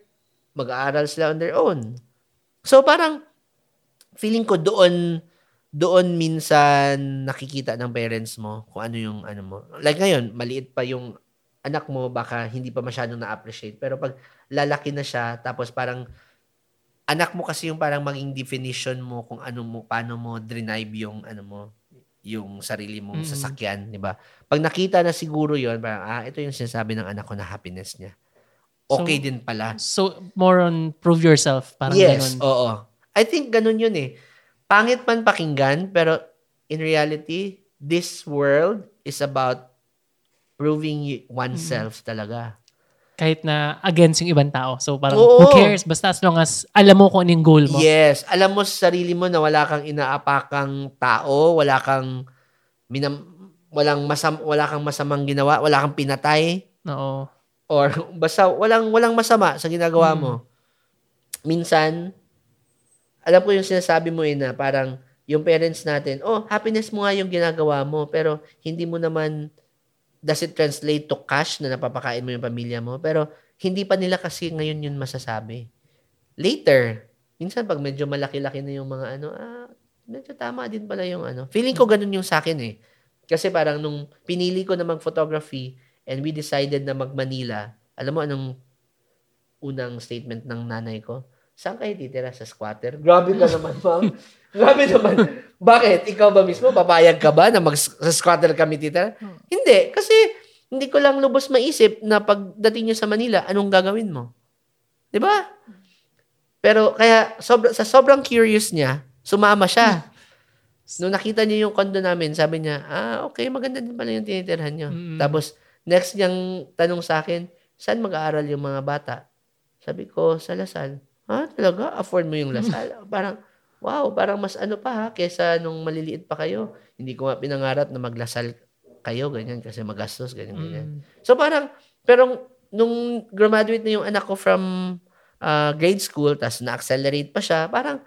mag-aaral sila on their own. So parang feeling ko doon doon minsan nakikita ng parents mo kung ano yung ano mo. Like ngayon, maliit pa yung anak mo, baka hindi pa masyadong na-appreciate. Pero pag lalaki na siya, tapos parang anak mo kasi yung parang maging definition mo kung ano mo, paano mo drive yung ano mo, yung sarili mong Mm. sasakyan, di ba? Pag nakita na siguro yon parang, ah, ito yung sinasabi ng anak ko na happiness niya. Okay So, din pala. So, more on prove yourself. Parang yes, ganon. oo. I think ganun yun eh. Pangit man pakinggan, pero in reality, this world is about proving oneself talaga. Kahit na against yung ibang tao. So, parang Oo. who cares? Basta as long as alam mo kung ano yung goal mo. Yes, alam mo sa sarili mo na wala kang inaapakang tao, wala kang minam, walang masam, wala kang masamang ginawa, wala kang pinatay Oo. or basta walang walang masama sa ginagawa Mm. mo. Minsan alam ko yung sinasabi mo eh na parang yung parents natin, oh, happiness mo nga yung ginagawa mo, pero hindi mo naman does it translate to cash na napapakain mo yung pamilya mo? Pero hindi pa nila kasi ngayon yun masasabi. Later, minsan pag medyo malaki-laki na yung mga ano, ah, medyo tama din pala yung ano. Feeling ko ganun yung sa akin eh. Kasi parang nung pinili ko na mag-photography and we decided na mag-Manila, alam mo anong unang statement ng nanay ko? Saan kayo titira? Sa squatter? Grabe ka naman, ma'am. <laughs> Grabe naman. Bakit? Ikaw ba mismo? Papayag ka ba na mag sa squatter kami titira? Hindi. Kasi hindi ko lang lubos maisip na pagdating nyo sa Manila, anong gagawin mo? 'Di ba? Pero kaya sobra, sa sobrang curious niya, sumama siya. Nung nakita niya yung condo namin, sabi niya, ah, okay, maganda din pala yung tinitirhan niyo. Mm. Tapos, next niyang tanong sa akin, saan mag-aaral yung mga bata? Sabi ko, sa Lasal. Ha, talaga? Afford mo yung <laughs> Lasal? parang, wow, parang mas ano pa ha, kesa nung maliliit pa kayo. Hindi ko nga pinangarap na maglasal kayo, ganyan, kasi magastos, ganyan, ganyan. Mm. So parang, pero nung graduate na yung anak ko from uh, grade school, tas na-accelerate pa siya, parang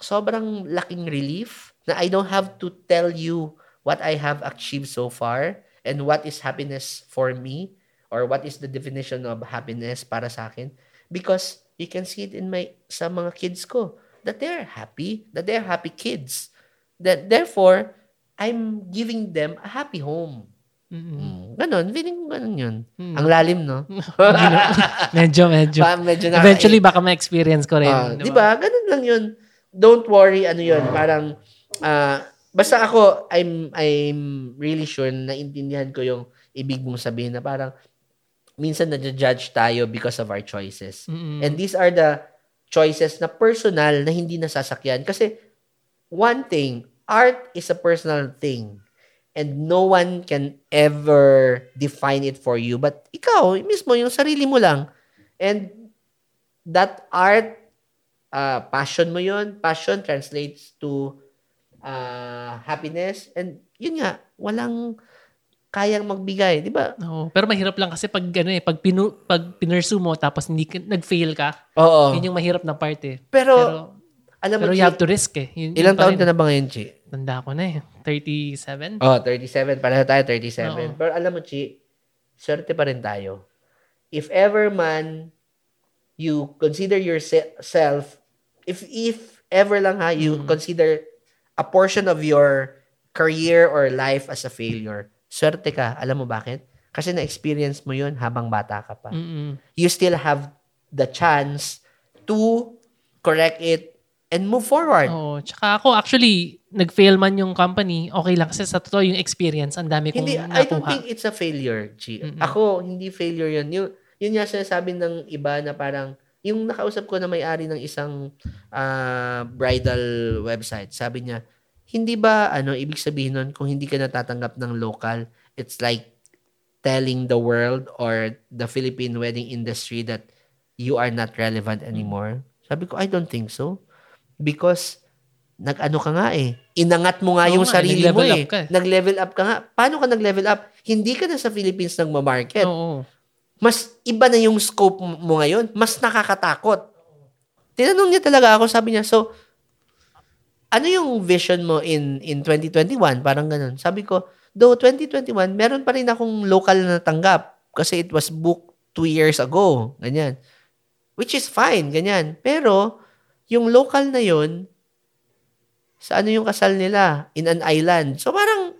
sobrang laking relief na I don't have to tell you what I have achieved so far and what is happiness for me or what is the definition of happiness para sa akin because you can see it in my sa mga kids ko that they're happy, that they're happy kids. That therefore, I'm giving them a happy home. Mm-mm. Mm. Ganon, feeling ko ganon yun. Mm. Ang lalim, no? <laughs> medyo, medyo. Pa, medyo na, Eventually, baka ma-experience ko rin. Ah, di ba? Ganun lang yun. Don't worry, ano yun, parang, ah, basta ako, I'm, I'm really sure na naintindihan ko yung ibig mong sabihin na parang, minsan na-judge tayo because of our choices. Mm-mm. And these are the choices na personal na hindi nasasakyan. Kasi, one thing, art is a personal thing. And no one can ever define it for you. But ikaw, mismo, yung sarili mo lang. And that art, uh, passion mo yun. Passion translates to uh, happiness. And yun nga, walang kayang magbigay. Di ba? Oo. pero mahirap lang kasi pag ano eh, pag, pinu, pag pinursu mo tapos hindi nag-fail ka, Oo. yun yung mahirap na part eh. Pero, Pero, alam mo, pero you have to risk eh. Yun, ilang yun taon ka na ba ngayon, Chi? Tanda ko na eh. 37? Oh, 37. Pareho tayo, 37. Oo. Pero alam mo, Chi, swerte pa rin tayo. If ever man you consider yourself, if if ever lang ha, you Mm. consider a portion of your career or life as a failure, swerte ka. Alam mo bakit? Kasi na-experience mo yun habang bata ka pa. Mm-mm. You still have the chance to correct it and move forward. Oo. Tsaka ako actually, nag-fail man yung company, okay lang kasi sa totoo yung experience, ang dami kong Hindi, I don't nakuha. think it's a failure, Chi. Mm-mm. Ako, hindi failure yun. Yung, yun nga sinasabi ng iba na parang, yung nakausap ko na may-ari ng isang ah, bridal website, sabi niya, hindi ba, ano, ibig sabihin nun, kung hindi ka natatanggap ng local, it's like telling the world or the Philippine wedding industry that you are not relevant anymore? Sabi ko, I don't think so. Because, nag-ano ka nga eh. Inangat mo nga Oo yung nga, sarili mo eh. up ka eh. Nag-level up ka nga. Paano ka nag-level up? Hindi ka na sa Philippines nagmamarket. Oo. Mas iba na yung scope mo ngayon. Mas nakakatakot. Tinanong niya talaga ako, sabi niya, so, ano yung vision mo in in 2021? Parang ganun. Sabi ko, though 2021, meron pa rin akong local na natanggap kasi it was booked two years ago. Ganyan. Which is fine, ganyan. Pero, yung local na yun, sa ano yung kasal nila? In an island. So, parang,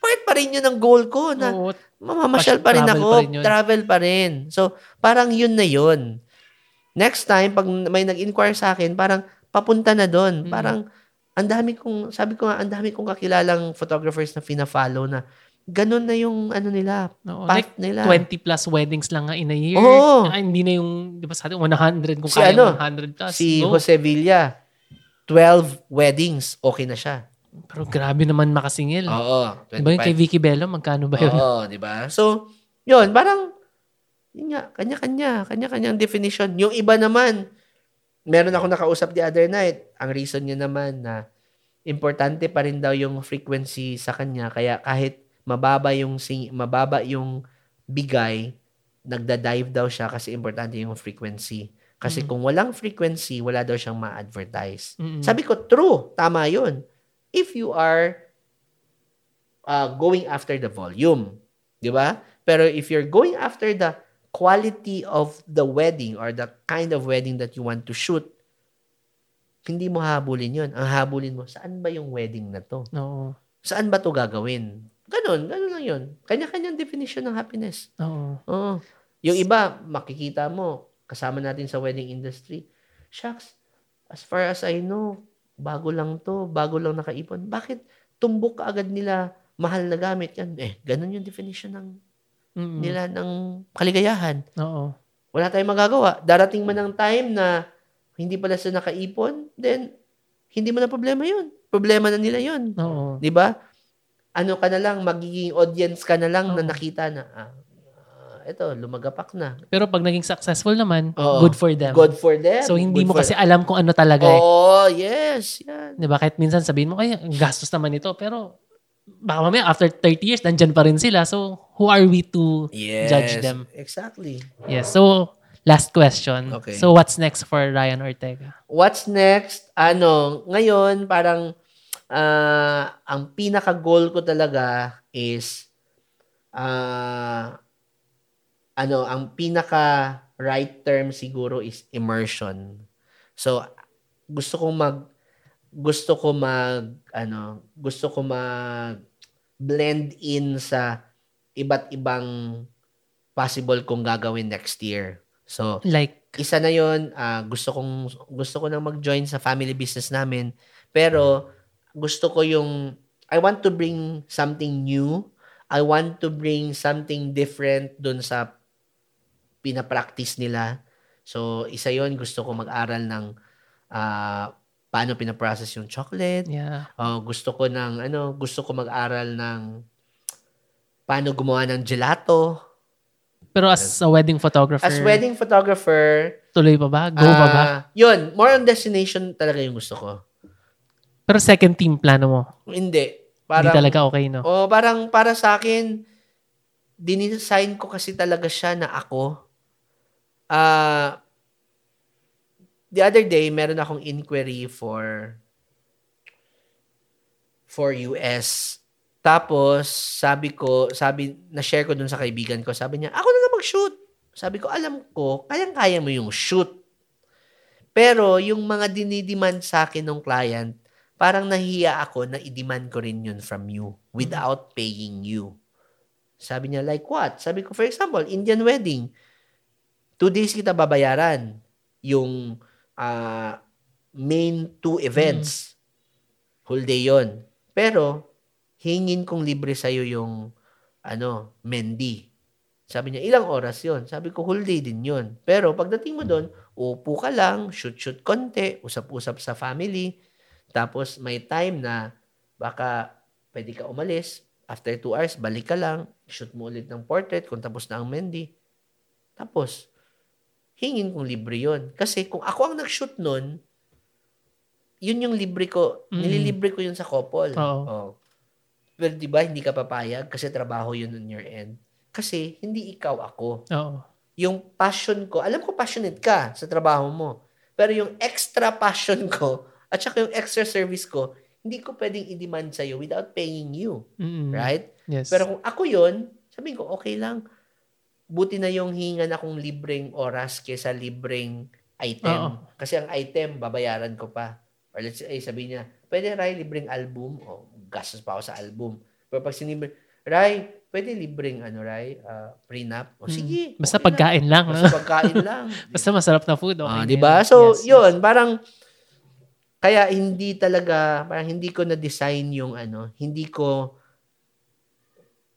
part pa rin yun ang goal ko na Oo. mamamasyal pa rin Travel ako. pa rin yun. travel pa rin. So, parang yun na yun. Next time, pag may nag-inquire sa akin, parang papunta na doon. Mm. Parang, ang dami kong, sabi ko nga, ang dami kong kakilalang photographers na fina-follow na ganun na yung ano nila, Oo, path like nila. 20 plus weddings lang nga in a year. Oo. Ah, hindi na yung, di ba sa atin, 100 kung Si kaya ano, 100 plus. si go. Jose Villa, 12 weddings, okay na siya. Pero grabe naman makasingil. Oo, Di ba yung kay Vicky Bello, magkano ba yun? Oo, di ba? So, yun, parang, yun nga, kanya-kanya, kanya-kanyang definition. Yung iba naman, meron ako nakausap the other night, ang reason niya naman na importante pa rin daw yung frequency sa kanya, kaya kahit mababa yung sing, mababa yung bigay, nagda-dive daw siya kasi importante yung frequency. Kasi Mm. kung walang frequency, wala daw siyang ma-advertise. Mm-mm. Sabi ko, true, tama yun. If you are uh, going after the volume, di ba? Pero if you're going after the quality of the wedding or the kind of wedding that you want to shoot, hindi mo habulin yun. Ang habulin mo, saan ba yung wedding na to? Oo. Saan ba to gagawin? Ganon, ganon lang yun. Kanya-kanyang definition ng happiness. Oo. Oo. Yung iba, makikita mo, kasama natin sa wedding industry, shucks, as far as I know, bago lang to, bago lang nakaipon. Bakit tumbok ka agad nila mahal na gamit yan? Eh, ganun yung definition ng Mm-mm. nila ng kaligayahan. Oo. Wala tayong magagawa. Darating man ang time na hindi pala sila nakaipon, then hindi mo na problema yun. Problema na nila yun. Oo. Di ba? Ano ka na lang, magiging audience ka na lang na Oo. nakita na, ah, ah, eto, lumagapak na. Pero pag naging successful naman, Oo. good for them. Good for them. So, hindi Good mo kasi alam kung ano talaga eh. Oh, yes. Yan. Di ba? Kahit minsan sabihin mo, ay, ang gastos naman ito. Pero, baka mamaya, after 30 years, nandyan pa rin sila. So, who are we to Yes. judge them? Exactly. Yes. So, last question. Okay. So, what's next for Ryan Ortega? What's next? Ano, ngayon, parang, ah, ang pinaka-goal ko talaga is, ah, ano, ang pinaka right term siguro is immersion. So, gusto kong mag, gusto ko mag, ano, gusto ko mag blend in sa iba't ibang possible kong gagawin next year. So, Like, isa na yon ah, gusto kong gusto ko nang mag-join sa family business namin. Pero gusto ko yung I want to bring something new. I want to bring something different dun sa pinapractice nila. So isa yon gusto ko mag-aral ng ah, paano pinaprocess yung chocolate yeah. Oh, gusto ko ng ano, gusto ko mag-aral ng paano gumawa ng gelato. Pero as a wedding photographer, As wedding photographer, tuloy pa ba? Go pa ba? ah, yun, more on destination talaga yung gusto ko. Pero second team plano mo. Hindi. Hindi Parang, talaga okay, no? oh, parang para sa akin, dinisign ko kasi talaga siya na ako. Ah, the other day, meron akong inquiry for for US. Tapos, sabi ko, sabi, na-share ko dun sa kaibigan ko, sabi niya, ako na lang mag-shoot. Sabi ko, alam ko, kayang-kaya mo yung shoot. Pero, yung mga dinidemand sa akin ng client, parang nahiya ako na i-demand ko rin yun from you without paying you. Sabi niya, like what? Sabi ko, for example, Indian wedding. Two days kita babayaran. Yung ah, main two events. Whole day yon. Pero, hingin kong libre sa'yo yung ano, Mendy. Sabi niya, ilang oras yon? Sabi ko, whole day din yon. Pero pagdating mo doon, upo ka lang, shoot-shoot konti, usap-usap sa family. Tapos may time na baka pwede ka umalis. After two hours, balik ka lang, shoot mo ulit ng portrait kung tapos na ang Mendy. Tapos, hingin kong libre yon. Kasi kung ako ang nag-shoot nun, yun yung libre ko, Mm. nililibre ko yun sa couple. Oo. Oh. Pero di ba hindi ka papayag kasi trabaho yun on your end. Kasi hindi ikaw ako. Oo. Yung passion ko, alam ko passionate ka sa trabaho mo. Pero yung extra passion ko at saka yung extra service ko, hindi ko pwedeng i-demand sa'yo without paying you. Mm-mm. Right? Yes. Pero kung ako yun, sabihin ko, okay lang. Buti na yung hingan akong libreng oras kesa libreng item. Oo. Kasi ang item, babayaran ko pa. Or let's say, sabihin niya, pwede Ray, libreng album? O, gastos pa ako sa album. Pero pag sinibre, Ray, pwede libreng ano, Ray, ah, prenup? O Mm. sige. Basta okay lang. pagkain lang. Basta pagkain <laughs> lang. Basta masarap na food. Okay Ah, na 'di ba? So, Yes, yes. 'yun, parang kaya hindi talaga, parang hindi ko na design yung ano, hindi ko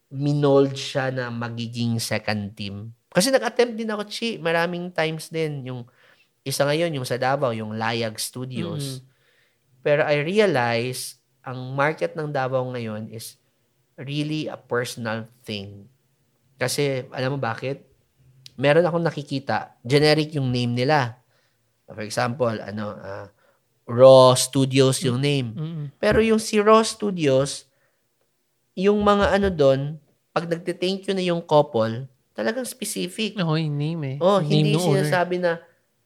minold siya na magiging second team. Kasi nag-attempt din ako, Chi, maraming times din. Yung isa ngayon, yung sa Davao, yung Layag Studios. Mm. Pero I realize, ang market ng Davao ngayon is really a personal thing. Kasi, alam mo bakit? Meron akong nakikita, generic yung name nila. For example, ano, ah, Raw Studios yung name. Mm-mm. Pero yung si Raw Studios, yung mga ano doon, pag nagte-thank you na yung couple, talagang specific. Oo, yung name eh. Oh, hindi name owner. sinasabi na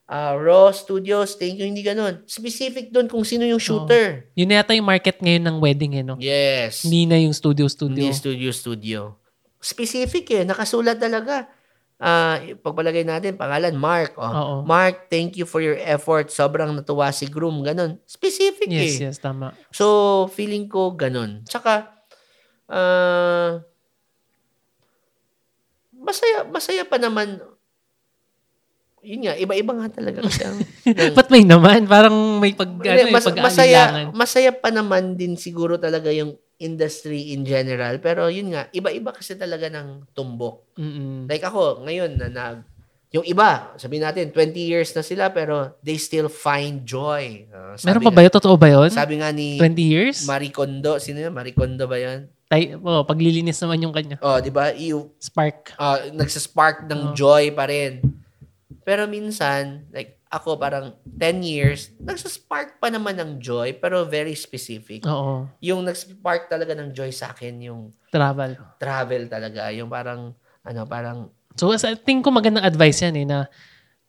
ah, Raw Studios, thank you, hindi ganun. Specific doon kung sino yung shooter. Yun na yata yung market ngayon ng wedding eh, no? Yes. Hindi na yung studio-studio. Hindi studio studio. Specific eh, nakasulat talaga. Ah, pagpalagay natin pangalan Mark. Oh. Oo. Mark, thank you for your effort. Sobrang natuwa si groom, ganun. Specific Yes, eh. yes, tama. So, feeling ko ganun. Tsaka, ah, masaya, masaya pa naman. Yun nga, iba-iba nga talaga kasi ang, ng- <laughs> Ba't may naman? Parang may pag, ano, mas, pag-aalilangan. masaya, masaya pa naman din siguro talaga yung industry in general. Pero yun nga, iba-iba kasi talaga ng tumbok. Mm-mm. Like ako, ngayon, na nag, yung iba, sabihin natin, 20 years na sila, pero they still find joy. Sabi Meron pa ba yun? Totoo ba yun? Sabi nga ni 20 years? Marie Kondo, sino yun? Marie Kondo ba yun? Tay, oh, paglilinis naman yung kanya. Oh, di ba? You, Spark. uh, nagsaspark ng Oh. joy pa rin. Pero minsan, like, ako parang 10 years, nagsaspark pa naman ng joy, pero very specific. Oo. Yung nagspark talaga ng joy sa akin, yung Travel. travel talaga. Yung parang, ano, parang, So, sa tingin ko magandang advice yan eh na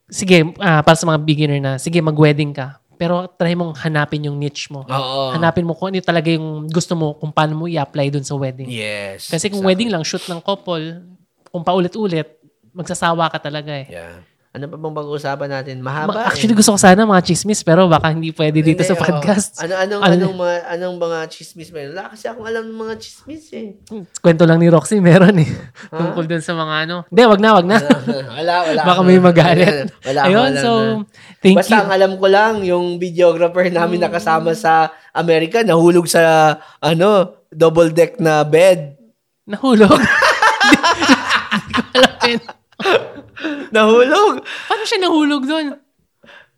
sige, ah, para sa mga beginner na, sige, mag-wedding ka. Pero try mong hanapin yung niche mo. oo. Hanapin mo kung ano talaga yung gusto mo, kung paano mo i-apply dun sa wedding. Yes. Kasi kung exactly. wedding lang, shoot ng couple, kung paulit-ulit, magsasawa ka talaga eh. Yeah. Ano pa bang pag-uusapan natin? Mahaba Ma- eh. Actually, gusto ko sana mga chismis, pero baka hindi pwede dito Hindi, sa podcast. Ano anong Ano- anong mga anong mga chismis meron? Wala kasi akong alam ng mga chismis eh. Kwento lang ni Roxy, meron eh. Tungkol dun sa mga ano. Hindi, wag na, wag na. wala, wala. <laughs> Baka may magalit. <laughs> Wala akong Ayun, so, na. thank Basta you. ang alam ko lang, yung videographer namin na kasama sa Amerika, nahulog sa, ano, double deck na bed. Nahulog. <laughs> Hindi ko alam. Nahulog! Paano siya nahulog doon?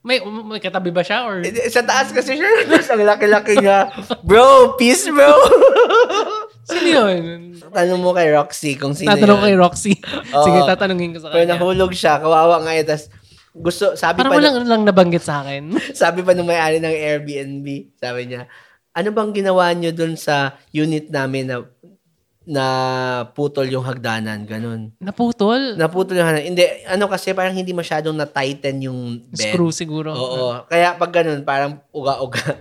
May, may katabi ba siya? Or... Sa taas kasi siya, tapos ang laki-laki niya. Bro, peace bro! Sino yun? Tanong mo kay Roxy kung sino Tatanong yun. kay Roxy. Oo. Sige, tatanungin ko sa Pero kanya. nahulog siya, kawawa nga eh. Tapos, gusto, sabi Parang pa, walang lang nabanggit sa akin. <laughs> sabi pa nung may-ari ng Airbnb, sabi niya, ano bang ginawa niyo dun sa unit namin na na putol yung hagdanan, ganun. Naputol. Naputol yung hagdanan. Hindi, ano kasi parang hindi masyadong na-tighten yung bed. Screw siguro. Oo. Kaya pag ganun, parang uga-uga.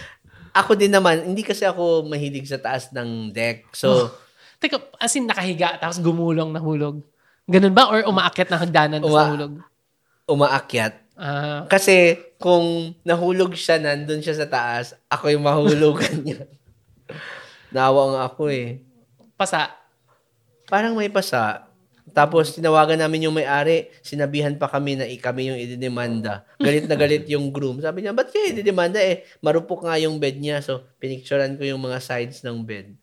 <laughs> ako din naman, hindi kasi ako mahilig sa taas ng deck. So, Teka, as in nakahiga, tapos gumulong, nahulog. Ganun ba? Or umaakyat ng hagdanan, tapos Uma- nahulog? umaakyat. Ah, Kasi kung nahulog siya, nandun siya sa taas, ako yung mahulugan <laughs> niya. Nawa nga ako eh. Pasa. Parang may pasa. Tapos tinawagan namin yung may-ari, sinabihan pa kami na kami yung ididemanda. Galit na galit yung groom. Sabi niya, ba't kayo ididemanda eh? Marupok nga yung bed niya. So, pinicturean ko yung mga sides ng bed.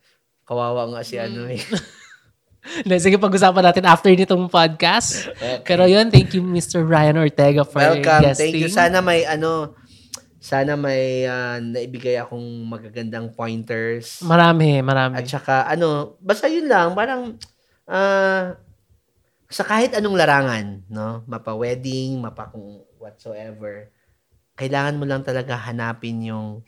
Kawawa nga si ano eh. <laughs> Hindi, Sige, pag-usapan natin after nitong podcast. Pero yun, thank you Mr. Ryan Ortega for Welcome. guesting. Thank you. Sana may ano, sana may ah, naibigay akong magagandang pointers. Marami, marami. At saka, ano, basta yun lang, parang, ah, sa kahit anong larangan, no, mapa-wedding, mapa kung whatsoever, kailangan mo lang talaga hanapin yung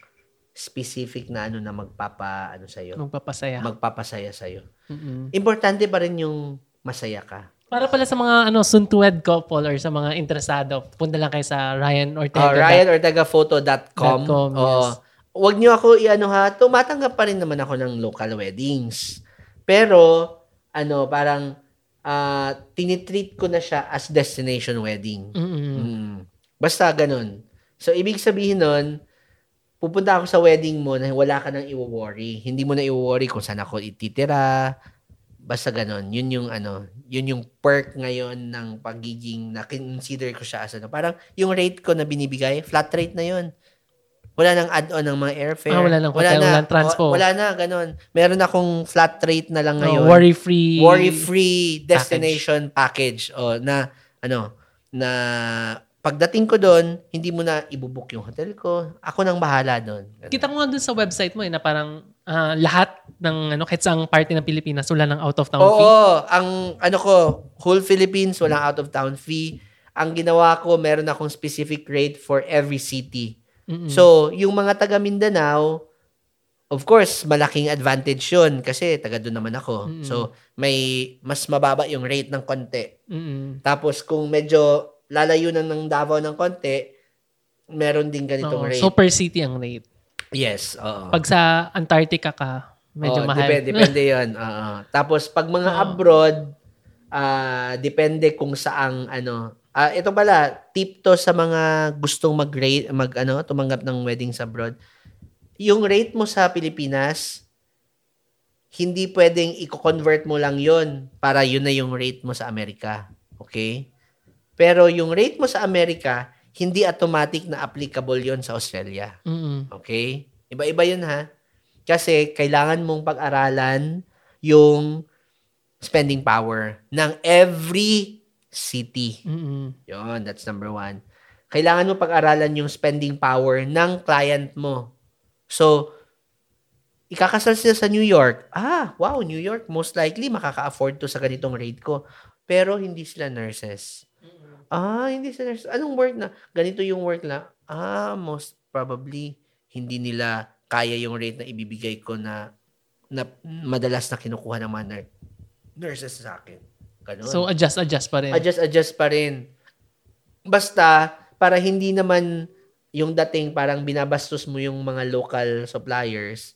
specific na ano na magpapa, ano sa'yo, Magpapasaya. magpapasaya sa'yo. Mm-mm. Importante pa rin yung masaya ka. Para pala sa mga ano soon to wed couple or sa mga interesado, punta lang kayo sa Ryan Ortega. Uh, RyanOrtegaPhoto.com. .com, Oo. yes. Huwag niyo ako i-ano ha, tumatanggap pa rin naman ako ng local weddings. Pero, ano, parang, ah tinitreat ko na siya as destination wedding. Mm-mm. Mm. Basta ganun. So, ibig sabihin nun, pupunta ako sa wedding mo na wala ka nang i-worry. Hindi mo na i-worry kung saan ako ititira. Basta ganun. Yun yung ano, yun yung perk ngayon ng pagiging na consider ko siya as ano. Parang yung rate ko na binibigay, flat rate na yun. Wala nang add-on ng mga airfare. Ah, wala nang hotel, walang transpo. Wa- Wala na, ganun. Meron akong flat rate na lang Oh, ngayon worry-free. worry-free destination package. O na ano na pagdating ko doon, hindi mo na ibubook yung hotel ko. Ako nang bahala doon. Kita ko nga dun sa website mo eh, na parang ah, lahat ng ano, kahit saang party ng Pilipinas, wala ng out of town Oo, fee. ang ano ko, whole Philippines walang out of town fee. Ang ginawa ko, meron akong specific rate for every city. Mm-mm. So, yung mga taga Mindanao, of course, malaking advantage yun kasi taga doon naman ako. Mm-mm. So, may mas mababa yung rate ng konti. Mm-mm. Tapos kung medyo lalayo na ng Davao ng konti, meron din ganitong Oo, rate. so per city ang rate. yes, oo. Pag sa Antarctica ka, medyo Oo, mahal. Depende, depende <laughs> yun. Oo. Tapos pag mga Oo. abroad, ah depende kung saang ano. Ah, ito pala, tip to sa mga gustong mag mag ano, tumanggap ng weddings abroad. Yung rate mo sa Pilipinas, hindi pwedeng i-convert mo lang yon para yun na yung rate mo sa Amerika. Okay? Pero yung rate mo sa Amerika, hindi automatic na applicable yon sa Australia. Mm-mm. Okay? Iba-iba yun ha. Kasi kailangan mong pag-aralan yung spending power ng every city. Mm-mm. Yon, that's number one. Kailangan mo pag-aralan yung spending power ng client mo. So, ikakasal sila sa New York. Ah, wow, New York, most likely makaka-afford to sa ganitong rate ko. Pero hindi sila nurses. Ah, hindi sila nurses. Anong work na? Ganito yung work na. Ah, most probably hindi nila kaya yung rate na ibibigay ko na na madalas na kinukuha ng mga nur- nurses sa akin. Ganun So adjust, adjust pa rin. adjust adjust pa rin. Basta para hindi naman yung dating parang binabastos mo yung mga local suppliers.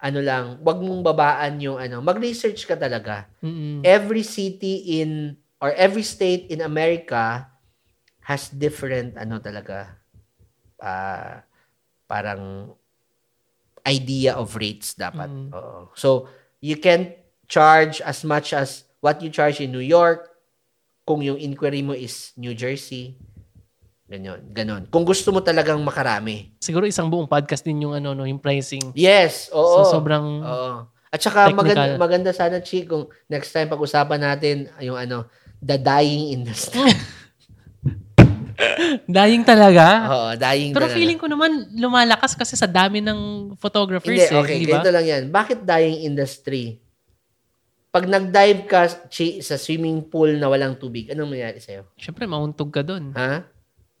Ano lang, wag mong babaan yung ano, mag-research ka talaga. Mm-mm. Every city in or every state in America has different ano talaga ah, parang idea of rates dapat. Mm. Oo. So, you can charge as much as what you charge in New York kung yung inquiry mo is New Jersey. Ganyan, ganon. Kung gusto mo talagang makarami. Siguro isang buong podcast din yung ano no, yung pricing. Yes, oo. So sobrang Oo. At saka maganda, Technical. maganda sana, Chi, kung next time pag-usapan natin yung ano, the dying industry. <laughs> dying talaga. Oo, dying Pero talaga. feeling ko naman lumalakas kasi sa dami ng photographers Hindi, eh, okay, di ba? ganito lang yan. Bakit dying industry? Pag nag-dive ka Chi, sa swimming pool na walang tubig, anong mangyayari sa'yo? Siyempre mauntog ka doon. Ha?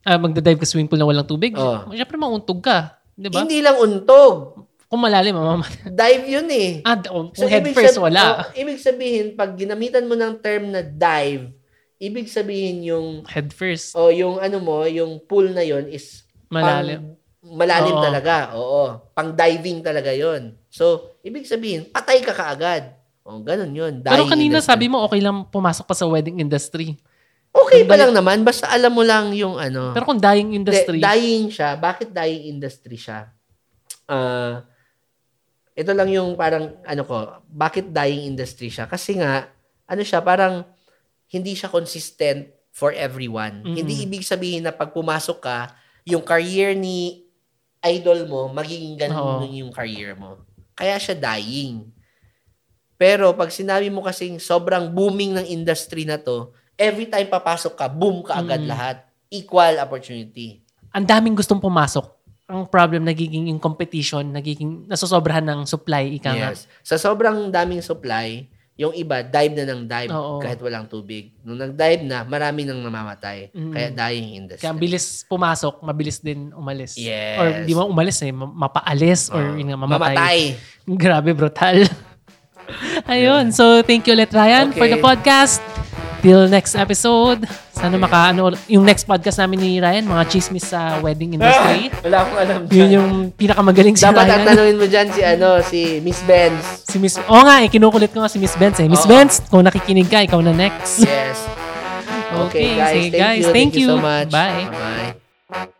Ah, magda-dive ka swimming pool na walang tubig. Oo. Siyempre mauntog ka, 'di ba? Hindi lang untog. Kung malalim mamamatay. Dive yun eh. Ah, oh, So, head ibig first sab- wala. oh, ibig sabihin, pag ginamitan mo ng term na dive, ibig sabihin yung Head first. o yung ano mo, yung pool na yon is Malalim. Pang, malalim Oo. talaga. Oo. Pang diving talaga yon. So, ibig sabihin, patay ka kaagad. O, ganun yun. Pero Dying kanina industry. sabi mo okay lang pumasok pa sa wedding industry. Okay pa lang naman. Basta alam mo lang yung ano. Pero kung dying industry, Hindi, dying siya. Bakit dying industry siya? Ah, ito lang yung parang, ano ko, bakit dying industry siya? Kasi nga, ano siya, parang hindi siya consistent for everyone. Mm. Hindi ibig sabihin na pag pumasok ka, yung career ni idol mo, magiging ganun Oo. yung career mo. Kaya siya dying. Pero pag sinabi mo kasing sobrang booming ng industry na to, every time papasok ka, boom ka agad Mm. lahat. Equal opportunity. ang daming gustong pumasok. Ang problem, nagiging yung competition, nagiging nasosobrahan ng supply, ika nga. Yes. Sa sobrang daming supply, yung iba, dive na ng dive Oo. kahit walang tubig. Nung nag-dive na, marami nang namamatay. Mm. Kaya dying industry. Kaya bilis pumasok, mabilis din umalis. Yes. Or di mo umalis eh, ma- mapaalis or yun nga, mamatay. Mamatay. <laughs> Grabe, brutal. <laughs> Ayun. So, thank you ulit, Ryan, for Okay. the podcast. Till next episode. Sana maka, ano, yung next podcast namin ni Ryan, mga chismis sa wedding industry. Wala akong alam Yun dyan. yung pinakamagaling si Dapat Ryan. ang tanungin mo dyan si, ano, si Miss Benz. Si Miss, oo nga, eh, kinukulit ko nga si Miss Benz eh. Miss Oo. Benz, kung nakikinig ka, ikaw na next. Yes. <laughs> Okay, Okay, guys. sige, thank guys. you. Thank you so you. much. Bye. Bye.